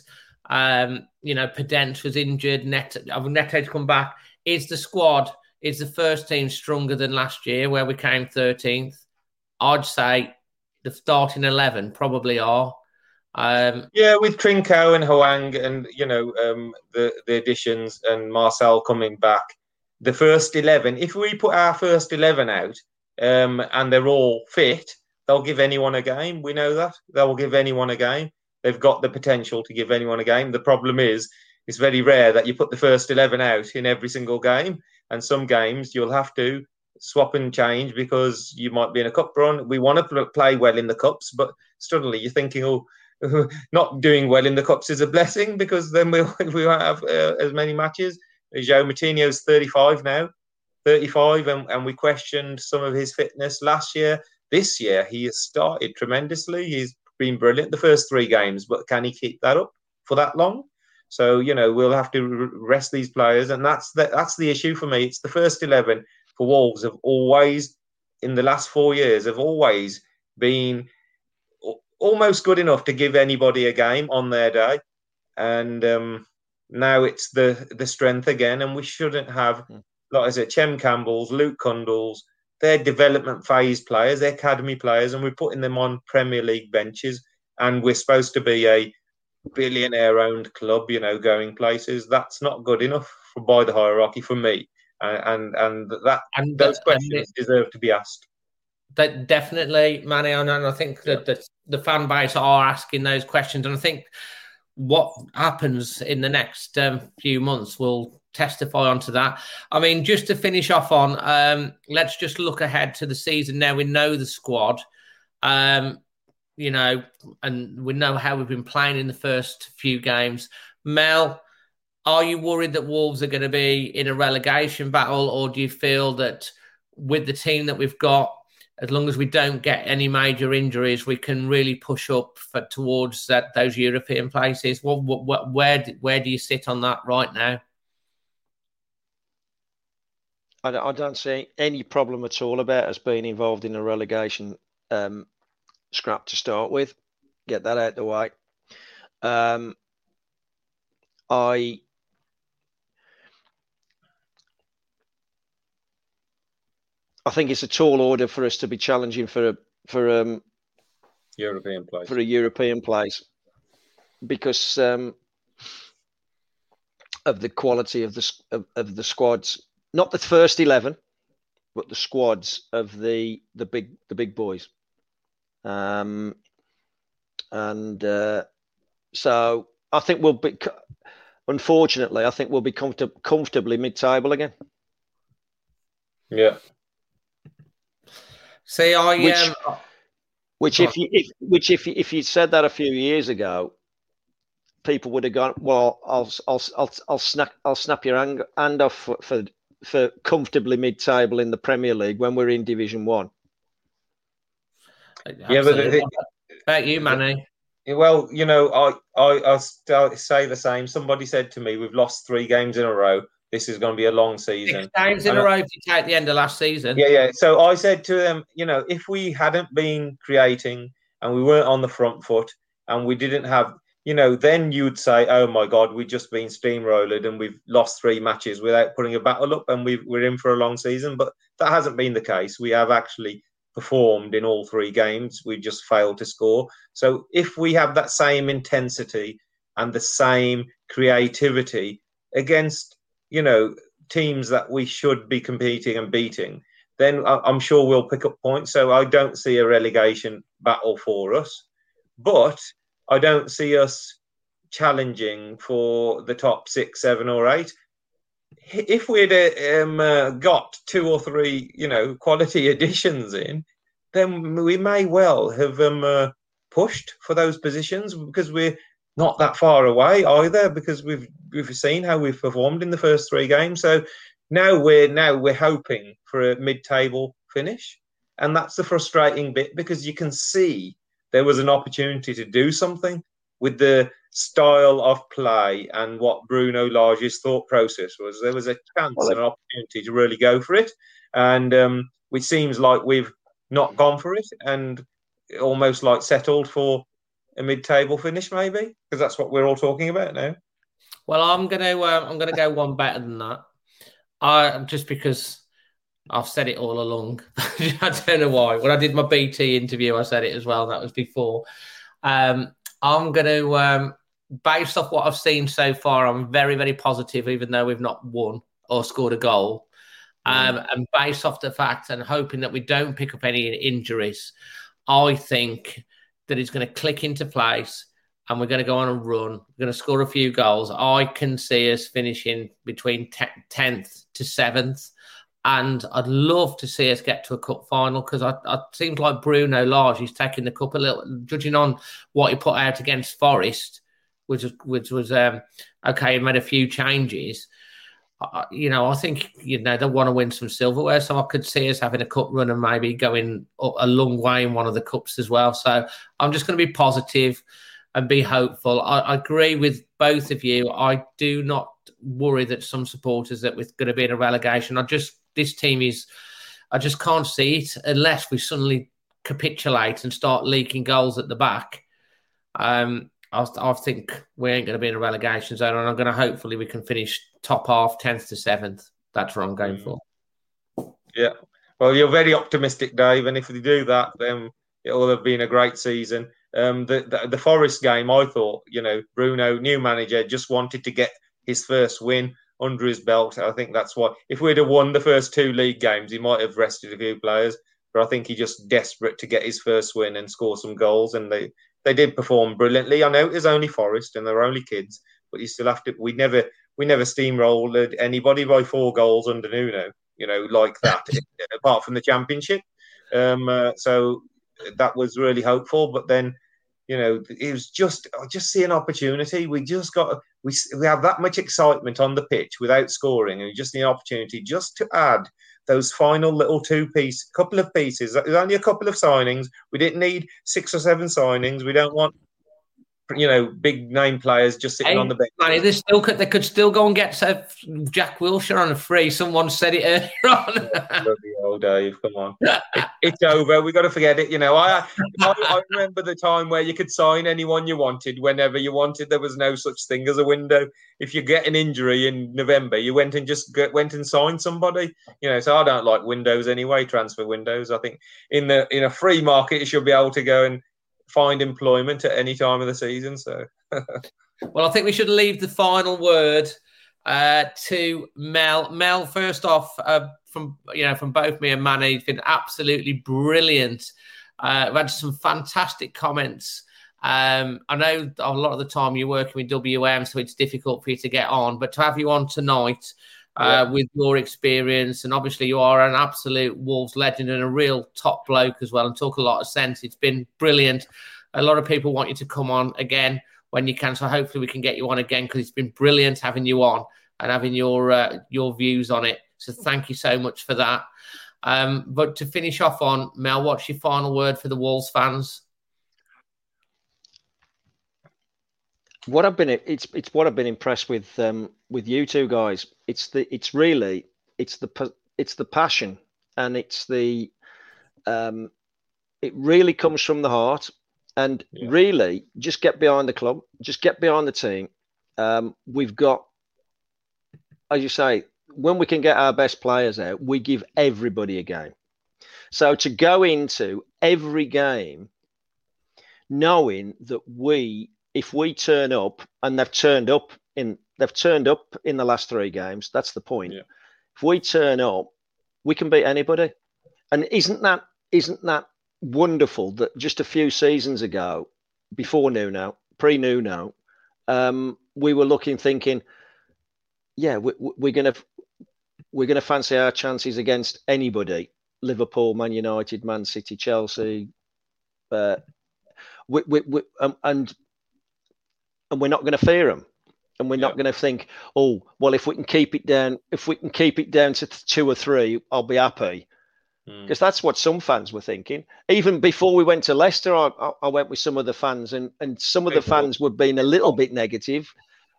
Um, you know, Podence was injured. Net, Neto's come back. Is the squad, is the first team stronger than last year where we came 13th? I'd say the starting 11 probably are. Um, yeah, with Trincão and Hwang and, you know, um, the, the additions and Marçal coming back, the first 11, if we put our first 11 out um, and they're all fit, they'll give anyone a game. We know that. They'll give anyone a game. They've got the potential to give anyone a game. The problem is, it's very rare that you put the first 11 out in every single game. And some games you'll have to swap and change because you might be in a cup run. We want to play well in the cups, but suddenly you're thinking, oh, not doing well in the cups is a blessing because then we, we won't have uh, as many matches. João Moutinho's 35 now, 35, and, and we questioned some of his fitness last year. This year, he has started tremendously. He's been brilliant the first three games, but can he keep that up for that long? So you know we'll have to rest these players, and that's the, that's the issue for me. It's the first eleven for Wolves have always, in the last four years, have always been almost good enough to give anybody a game on their day, and um, now it's the the strength again, and we shouldn't have hmm. like I said, Chem Campbell's, Luke Cundles, they're development phase players, they're academy players, and we're putting them on Premier League benches, and we're supposed to be a billionaire owned club, you know, going places. That's not good enough for, by the hierarchy for me, and and, and that and those questions and deserve to be asked. That definitely, Manny, and I think that the, the fan base are asking those questions, and I think what happens in the next um, few months will testify onto that. I mean, just to finish off on, um, let's just look ahead to the season now. We know the squad, um, you know, and we know how we've been playing in the first few games. Mel, are you worried that Wolves are going to be in a relegation battle, or do you feel that with the team that we've got, as long as we don't get any major injuries, we can really push up for, towards that those European places. What, what, what, where where do you sit on that right now? I don't, see any problem at all about us being involved in a relegation um, scrap to start with. Get that out the way. Um, I I think it's a tall order for us to be challenging for a for um European place for a European place because um, of the quality of the of, of the squads, not the first eleven, but the squads of the the big the big boys. Um, and uh, so I think we'll be, unfortunately, I think we'll be comfort- comfortably mid-table again. Yeah, See, I which, um, which if you if which if you, if you said that a few years ago, people would have gone, "Well, I'll I'll I'll I'll snap I'll snap your hand, hand off for, for for comfortably mid-table in the Premier League when we're in Division One." Yeah, but the, about you, Manny. Well, you know, I, I I say the same. Somebody said to me, "We've lost three games in a row." This is going to be a long season. Six games in and a row to take the end of last season. Yeah, yeah. So I said to them, you know, if we hadn't been creating and we weren't on the front foot and we didn't have, you know, then you'd say, oh my God, we've just been steamrolled and we've lost three matches without putting a battle up and we we're in for a long season. But that hasn't been the case. We have actually performed in all three games. We just failed to score. So if we have that same intensity and the same creativity against you know, teams that we should be competing and beating, then I'm sure we'll pick up points. So I don't see a relegation battle for us, but I don't see us challenging for the top six, seven, or eight. If we'd um, uh, got two or three, you know, quality additions in, then we may well have um, uh, pushed for those positions because we're not that far away either because we've we've seen how we've performed in the first three games. So now we're now we're hoping for a mid-table finish, and that's the frustrating bit because you can see there was an opportunity to do something with the style of play and what Bruno Lage's thought process was. There was a chance well, and an opportunity to really go for it, and um, it seems like we've not gone for it and almost like settled for a mid-table finish, maybe, because that's what we're all talking about now. Well, I'm gonna uh, I'm gonna go one better than that. I just because I've said it all along. I don't know why. When I did my BT interview, I said it as well. That was before. Um, I'm going to, um, based off what I've seen so far, I'm very, very positive, even though we've not won or scored a goal. Um, mm. And based off the fact and hoping that we don't pick up any injuries, I think that it's going to click into place and we're going to go on a run. We're going to score a few goals. I can see us finishing between 10th to 7th and I'd love to see us get to a cup final because I, I seems like Bruno Lage he's taking the cup a little, judging on what he put out against Forest, which was which was um, okay. He made a few changes. You know, I think you know they want to win some silverware, so I could see us having a cup run and maybe going a long way in one of the cups as well. So I'm just going to be positive and be hopeful. I, I agree with both of you. I do not worry that some supporters that we're going to be in a relegation. I just this team is. I just can't see it unless we suddenly capitulate and start leaking goals at the back. Um, I, I think we ain't going to be in a relegation zone, and I'm going to hopefully we can finish top half, tenth to seventh. That's what I'm going for. Yeah, well, you're very optimistic, Dave, and if we do that, then it will have been a great season. Um, the, the, the Forest game, I thought, you know, Bruno, new manager, just wanted to get his first win under his belt. I think that's why. If we'd have won the first two league games, he might have rested a few players. But I think he just desperate to get his first win and score some goals. And they they did perform brilliantly. I know it was only Forest and they're only kids, but you still have to. We never we never steamrolled anybody by four goals under Nuno. You know, like that. apart from the championship. Um, uh, so that was really hopeful. But then you know, it was just I just see an opportunity. We just got we we have that much excitement on the pitch without scoring, and we just need an opportunity just to add those final little two piece, couple of pieces. There's only a couple of signings. We didn't need six or seven signings. We don't want you know, big name players just sitting hey, on the bench. Man, they still could they could still go and get Jack Wilshere on a free. Someone said it earlier on. old Dave, come on, it, it's over. We got to forget it. You know, I, I, I remember the time where you could sign anyone you wanted whenever you wanted. There was no such thing as a window. If you get an injury in November, you went and just get, went and signed somebody. You know, so I don't like windows anyway. Transfer windows. I think in the in a free market, you should be able to go and find employment at any time of the season. So, well, I think we should leave the final word uh, to Mel. Mel, first off, uh, from you know, from both me and Manny, it's been absolutely brilliant. Uh, have had some fantastic comments. Um, I know a lot of the time you're working with WM, so it's difficult for you to get on. But to have you on tonight, uh, yeah. with your experience. And obviously, you are an absolute Wolves legend and a real top bloke as well, and talk a lot of sense. It's been brilliant. A lot of people want you to come on again when you can. So hopefully, we can get you on again because it's been brilliant having you on and having your uh, your views on it. So thank you so much for that. Um, but to finish off on Mel, what's your final word for the Wolves fans? what I've been it's it's what I've been impressed with um, with you two guys. It's the it's really it's the it's the passion and it's the um, it really comes from the heart and yeah. really just get behind the club, just get behind the team. Um, we've got, as you say, when we can get our best players out, we give everybody a game. So to go into every game knowing that we if we turn up and they've turned up in they've turned up in the last three games, that's the point. Yeah. If we turn up, we can beat anybody. And isn't that isn't that wonderful that just a few seasons ago, before Nuno, pre Nuno, um, we were looking, thinking, yeah, we, we're gonna we're gonna fancy our chances against anybody, Liverpool, Man United, Man City, Chelsea, uh, we, we, we, um, and and we're not going to fear them. And we're yeah. not going to think, oh, well, if we can keep it down, if we can keep it down to two or three, I'll be happy. Because mm. that's what some fans were thinking. Even before we went to Leicester, I, I went with some of the fans, and, and some of the fans were being a little bit negative.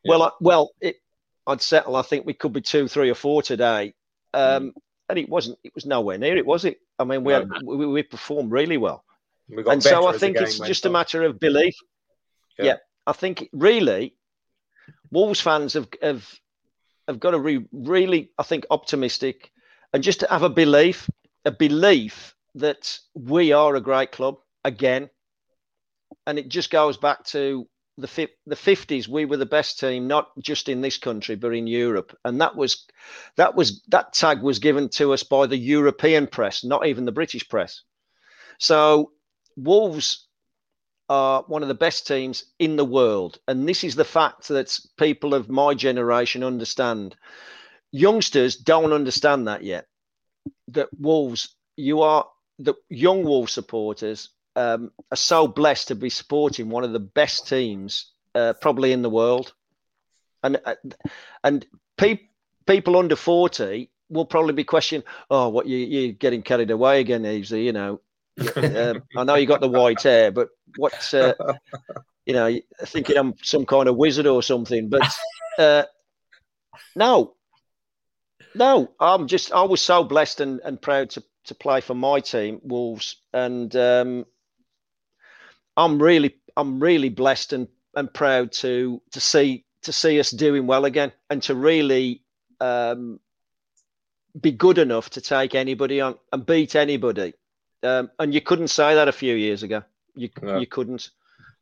Yeah. Well, I, well, it, I'd settle. I think we could be two, three, or four today. Um, mm. And it wasn't. It was nowhere near it, was it? I mean, we had, we, we performed really well. We and so I think it's just a matter of belief Yeah. yeah. I think really, Wolves fans have have have got to be really, I think, optimistic, and just to have a belief, a belief that we are a great club again, and it just goes back to the the fifties. We were the best team, not just in this country, but in Europe, and that was that was that tag was given to us by the European press, not even the British press. So Wolves are one of the best teams in the world. And this is the fact that people of my generation understand. Youngsters don't understand that yet. That Wolves, you are the young Wolves supporters um, are so blessed to be supporting one of the best teams uh, probably in the world. And uh, and pe- people under 40 will probably be questioning, oh, what you, you're getting carried away again, Easy, you know um, I know you got the white hair, but what uh, you know, thinking I'm some kind of wizard or something. But uh, no, no, I'm just I was so blessed and, and proud to to play for my team, Wolves, and um, I'm really I'm really blessed and, and proud to to see to see us doing well again and to really um, be good enough to take anybody on and beat anybody um, and you couldn't say that a few years ago. You no. you couldn't.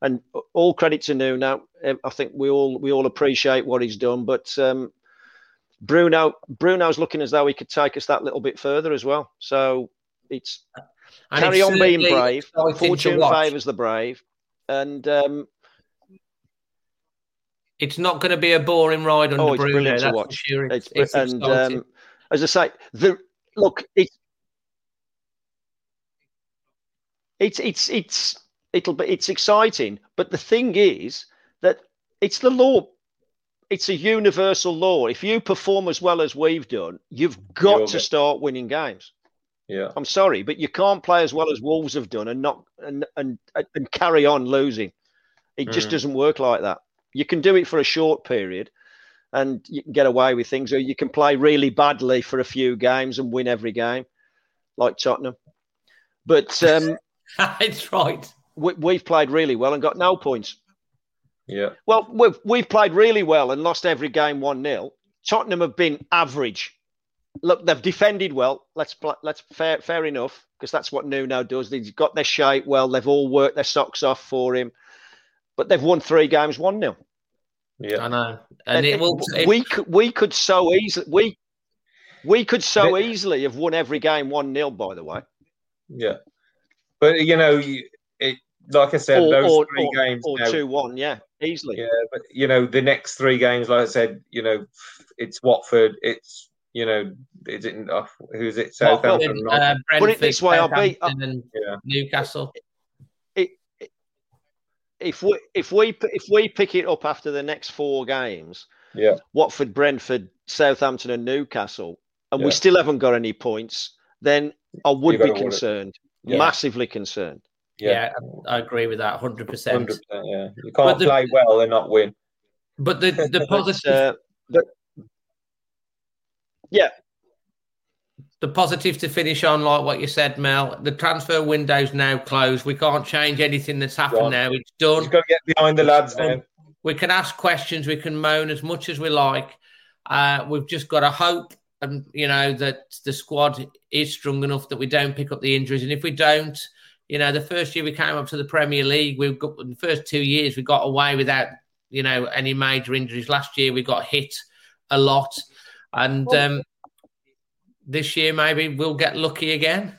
And all credit to Nuno. Um, I think we all we all appreciate what he's done, but um, Bruno Bruno's looking as though he could take us that little bit further as well. So it's and carry it's on being brave. Fortune favours the brave, and um, it's not going to be a boring ride under oh, it's Bruno. Brilliant to watch. Sure. It's, it's and um, as I say, the look, it's it's it's it's it'll be it's exciting. But the thing is that it's the law. It's a universal law. If you perform as well as we've done, you've got You'll to start winning games. Yeah. I'm sorry, but you can't play as well as Wolves have done and not and and and carry on losing. It just mm. doesn't work like that. You can do it for a short period and you can get away with things, or you can play really badly for a few games and win every game, like Tottenham. But um, That's right. We, have played really well and got no points. Yeah. Well, we've, we've played really well and lost every game 1 0. Tottenham have been average. Look, they've defended well. Let's let's fair fair enough because that's what Nuno does. They've got their shape well. They've all worked their socks off for him, but they've won three games one 0 Yeah, I know. And, and it, will. It, we could we could so easily we we could so easily have won every game one 0 By the way. Yeah, but you know, it, like I said, or, those or, three or, games or two one, yeah, easily. Yeah, but you know, the next three games, like I said, you know, it's Watford, it's you know, is it uh, who's it? Southampton. Uh, Put it this way, I'll be uh, yeah. Newcastle. It, it, if we if we if we pick it up after the next four games, yeah, Watford, Brentford, Southampton, and Newcastle, and yeah. we still haven't got any points, then I would be concerned yeah. massively concerned. Yeah. yeah. I agree with that 100%. 100% yeah. You can't the, play well and not win. But the, the positive. uh, but, yeah. The positive to finish on, like what you said, Mel, the transfer window's now closed. We can't change anything that's happened right. now. It's done. You've got to get behind the lads now. We can ask questions, we can moan as much as we like. Uh, we've just got to hope and you know that the squad is strong enough that we don't pick up the injuries. And if we don't, you know, the first year we came up to the Premier League, we've got the first two years we got away without you know any major injuries. Last year we got hit a lot, and um, this year maybe we'll get lucky again.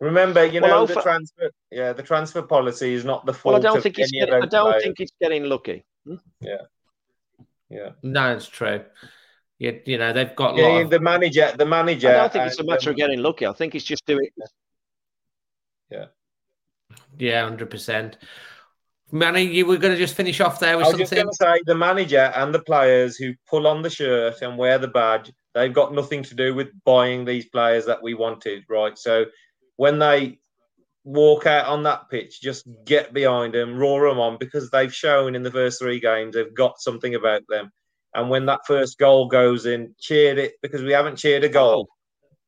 Remember, you know, well, the transfer, yeah, the transfer policy is not the fault. Well, I don't think it's. Getting, I don't players. think it's getting lucky. Hmm? Yeah, yeah. No, it's true. You, you know, they've got yeah, of... the manager. The manager. I don't think it's a uh, matter of um, getting lucky. I think it's just doing. Yeah. Yeah, hundred percent. Manny, you were going to just finish off there with I was something. just going to say the manager and the players who pull on the shirt and wear the badge, they've got nothing to do with buying these players that we wanted, right? So when they walk out on that pitch, just get behind them, roar them on because they've shown in the first three games they've got something about them. And when that first goal goes in, cheered it because we haven't cheered a goal.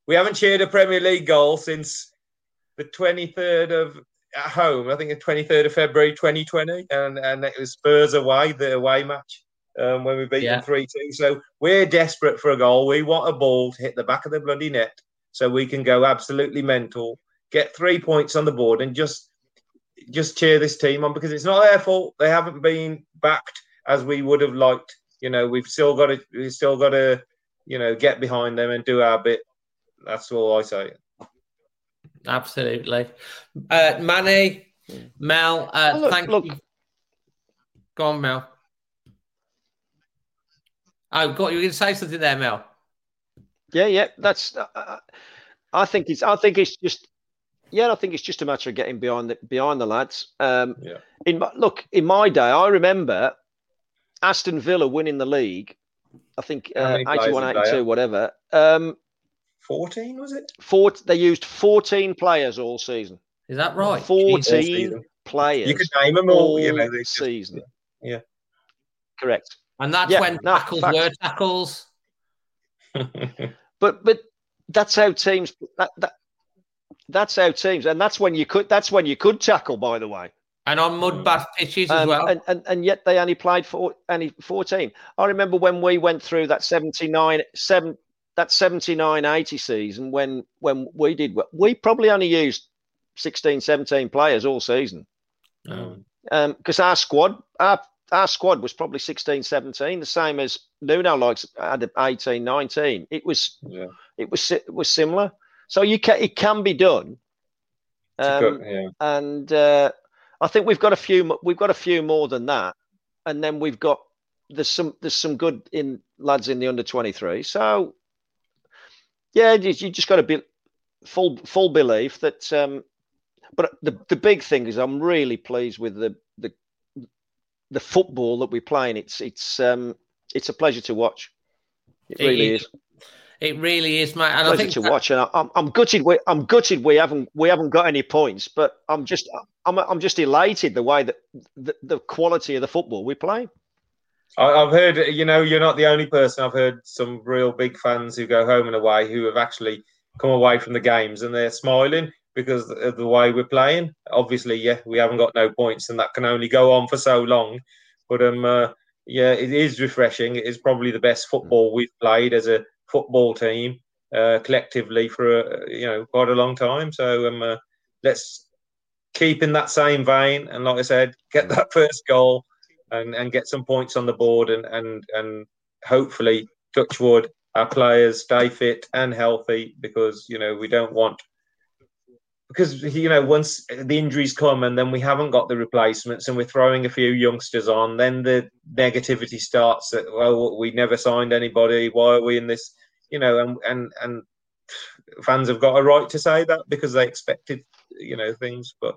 We haven't cheered a Premier League goal since the 23rd of at home. I think the 23rd of February 2020, and and it was Spurs away, the away match um, when we beat Yeah. them three two. So we're desperate for a goal. We want a ball to hit the back of the bloody net, so we can go absolutely mental, get three points on the board, and just just cheer this team on because it's not their fault. They haven't been backed as we would have liked. You know, we've still got to we've still got to you know get behind them and do our bit. That's all I say. Absolutely. Uh, Manny, Mel, uh, Well, look- thank look. you. Go on, Mel. Oh, God, you were going to say something there, Mel. Yeah, yeah, that's. Uh, uh, I think it's. I think it's just. Yeah, I think it's just a matter of getting behind the behind the lads. Um, Yeah. In my, look, in my day, I remember Aston Villa winning the league. I think How uh, 81, 82, whatever. Um, 14 was it? four, they used 14 players all season. Is that right? 14 season. players. You could name them all. all You know, they just- season. yeah. Correct. And that's Yeah, when no, tackles facts. were tackles. But but that's how teams. That, that, that's how teams, and that's when you could. That's when you could tackle. By the way. And on mud bath pitches as Um, well. and, and and yet they only played for only 14. I remember when we went through that 79 seven that 79 80 season when when we did we probably only used 16 17 players all season Um, because our squad our our squad was probably 16 17 the same as Nuno likes had 18 19 it was yeah. it was it was similar so you can it can be done um, yeah. and uh, I think we've got a few. We've got a few more than that, and then we've got there's some there's some good in lads in the under twenty three. So yeah, you, you just got to be full full belief that. Um, but the the big thing is I'm really pleased with the the the football that we're playing. It's it's um it's a pleasure to watch. It It really is. is It really is, mate. And I think to that... watch, and I, I'm, I'm gutted. We, I'm gutted we haven't we haven't got any points, but I'm just I'm I'm just elated the way that the, the quality of the football we play. I, I've heard, you know, you're not the only person. I've heard some real big fans who go home and away who have actually come away from the games and they're smiling because of the way we're playing. Obviously, yeah, we haven't got no points and that can only go on for so long. But um, uh, yeah, it is refreshing. It is probably the best football we've played as a football team uh, collectively for a, you know quite a long time. So um, uh, let's keep in that same vein and, like I said, get that first goal and, and get some points on the board and and and hopefully touchwood our players stay fit and healthy because you know we don't want because you know once the injuries come and then we haven't got the replacements and we're throwing a few youngsters on then the negativity starts that well we never signed anybody why are we in this you know and and and fans have got a right to say that because they expected you know things but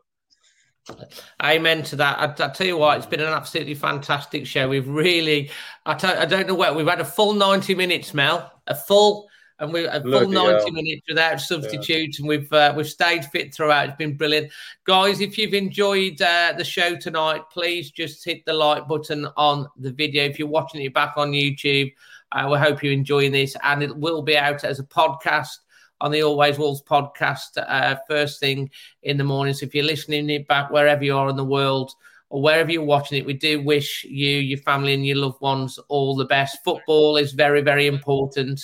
Amen to that. I, I tell you what, it's been an absolutely fantastic show. We've really, I t- I don't know where we've had a full ninety minutes, Mel, a full and we a full Bloody ninety hell. minutes without substitutes, and we've uh, we've stayed fit throughout. It's been brilliant, guys. If you've enjoyed uh, the show tonight, please just hit the like button on the video. If you're watching it back on YouTube, uh, we hope you're enjoying this, and it will be out as a podcast on the Always Wolves podcast uh, first thing in the morning. So if you're listening it back wherever you are in the world or wherever you're watching it, we do wish you, your family, and your loved ones all the best. Football is very, very important,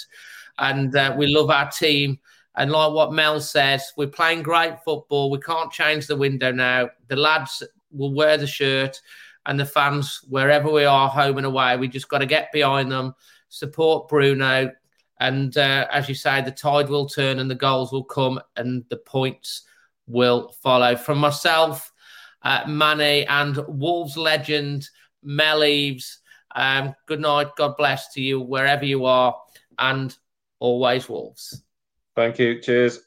and uh, we love our team. And like what Mel says, we're playing great football. We can't change the window now. The lads will wear the shirt, and the fans, wherever we are, home and away, we just got to get behind them, support Bruno, and uh, as you say, the tide will turn and the goals will come and the points will follow. From myself, uh, Manny, and Wolves legend Mel Eves, um, good night. God bless to you wherever you are, and always Wolves. thank you cheers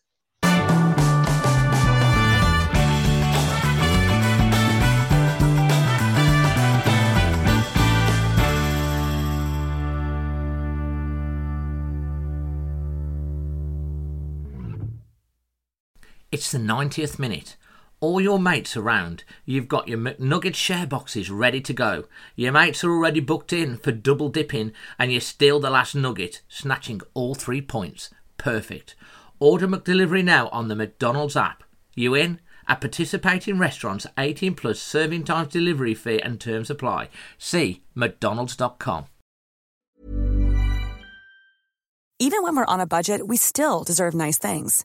It's the 90th minute. All your mates around. You've got your McNugget share boxes ready to go. Your mates are already booked in for double dipping, and you steal the last nugget, snatching all three points. Perfect. Order McDelivery now on the McDonald's app. You in? At participating restaurants, 18 plus serving times, delivery fee, and terms apply. See McDonald's.com. Even when we're on a budget, we still deserve nice things.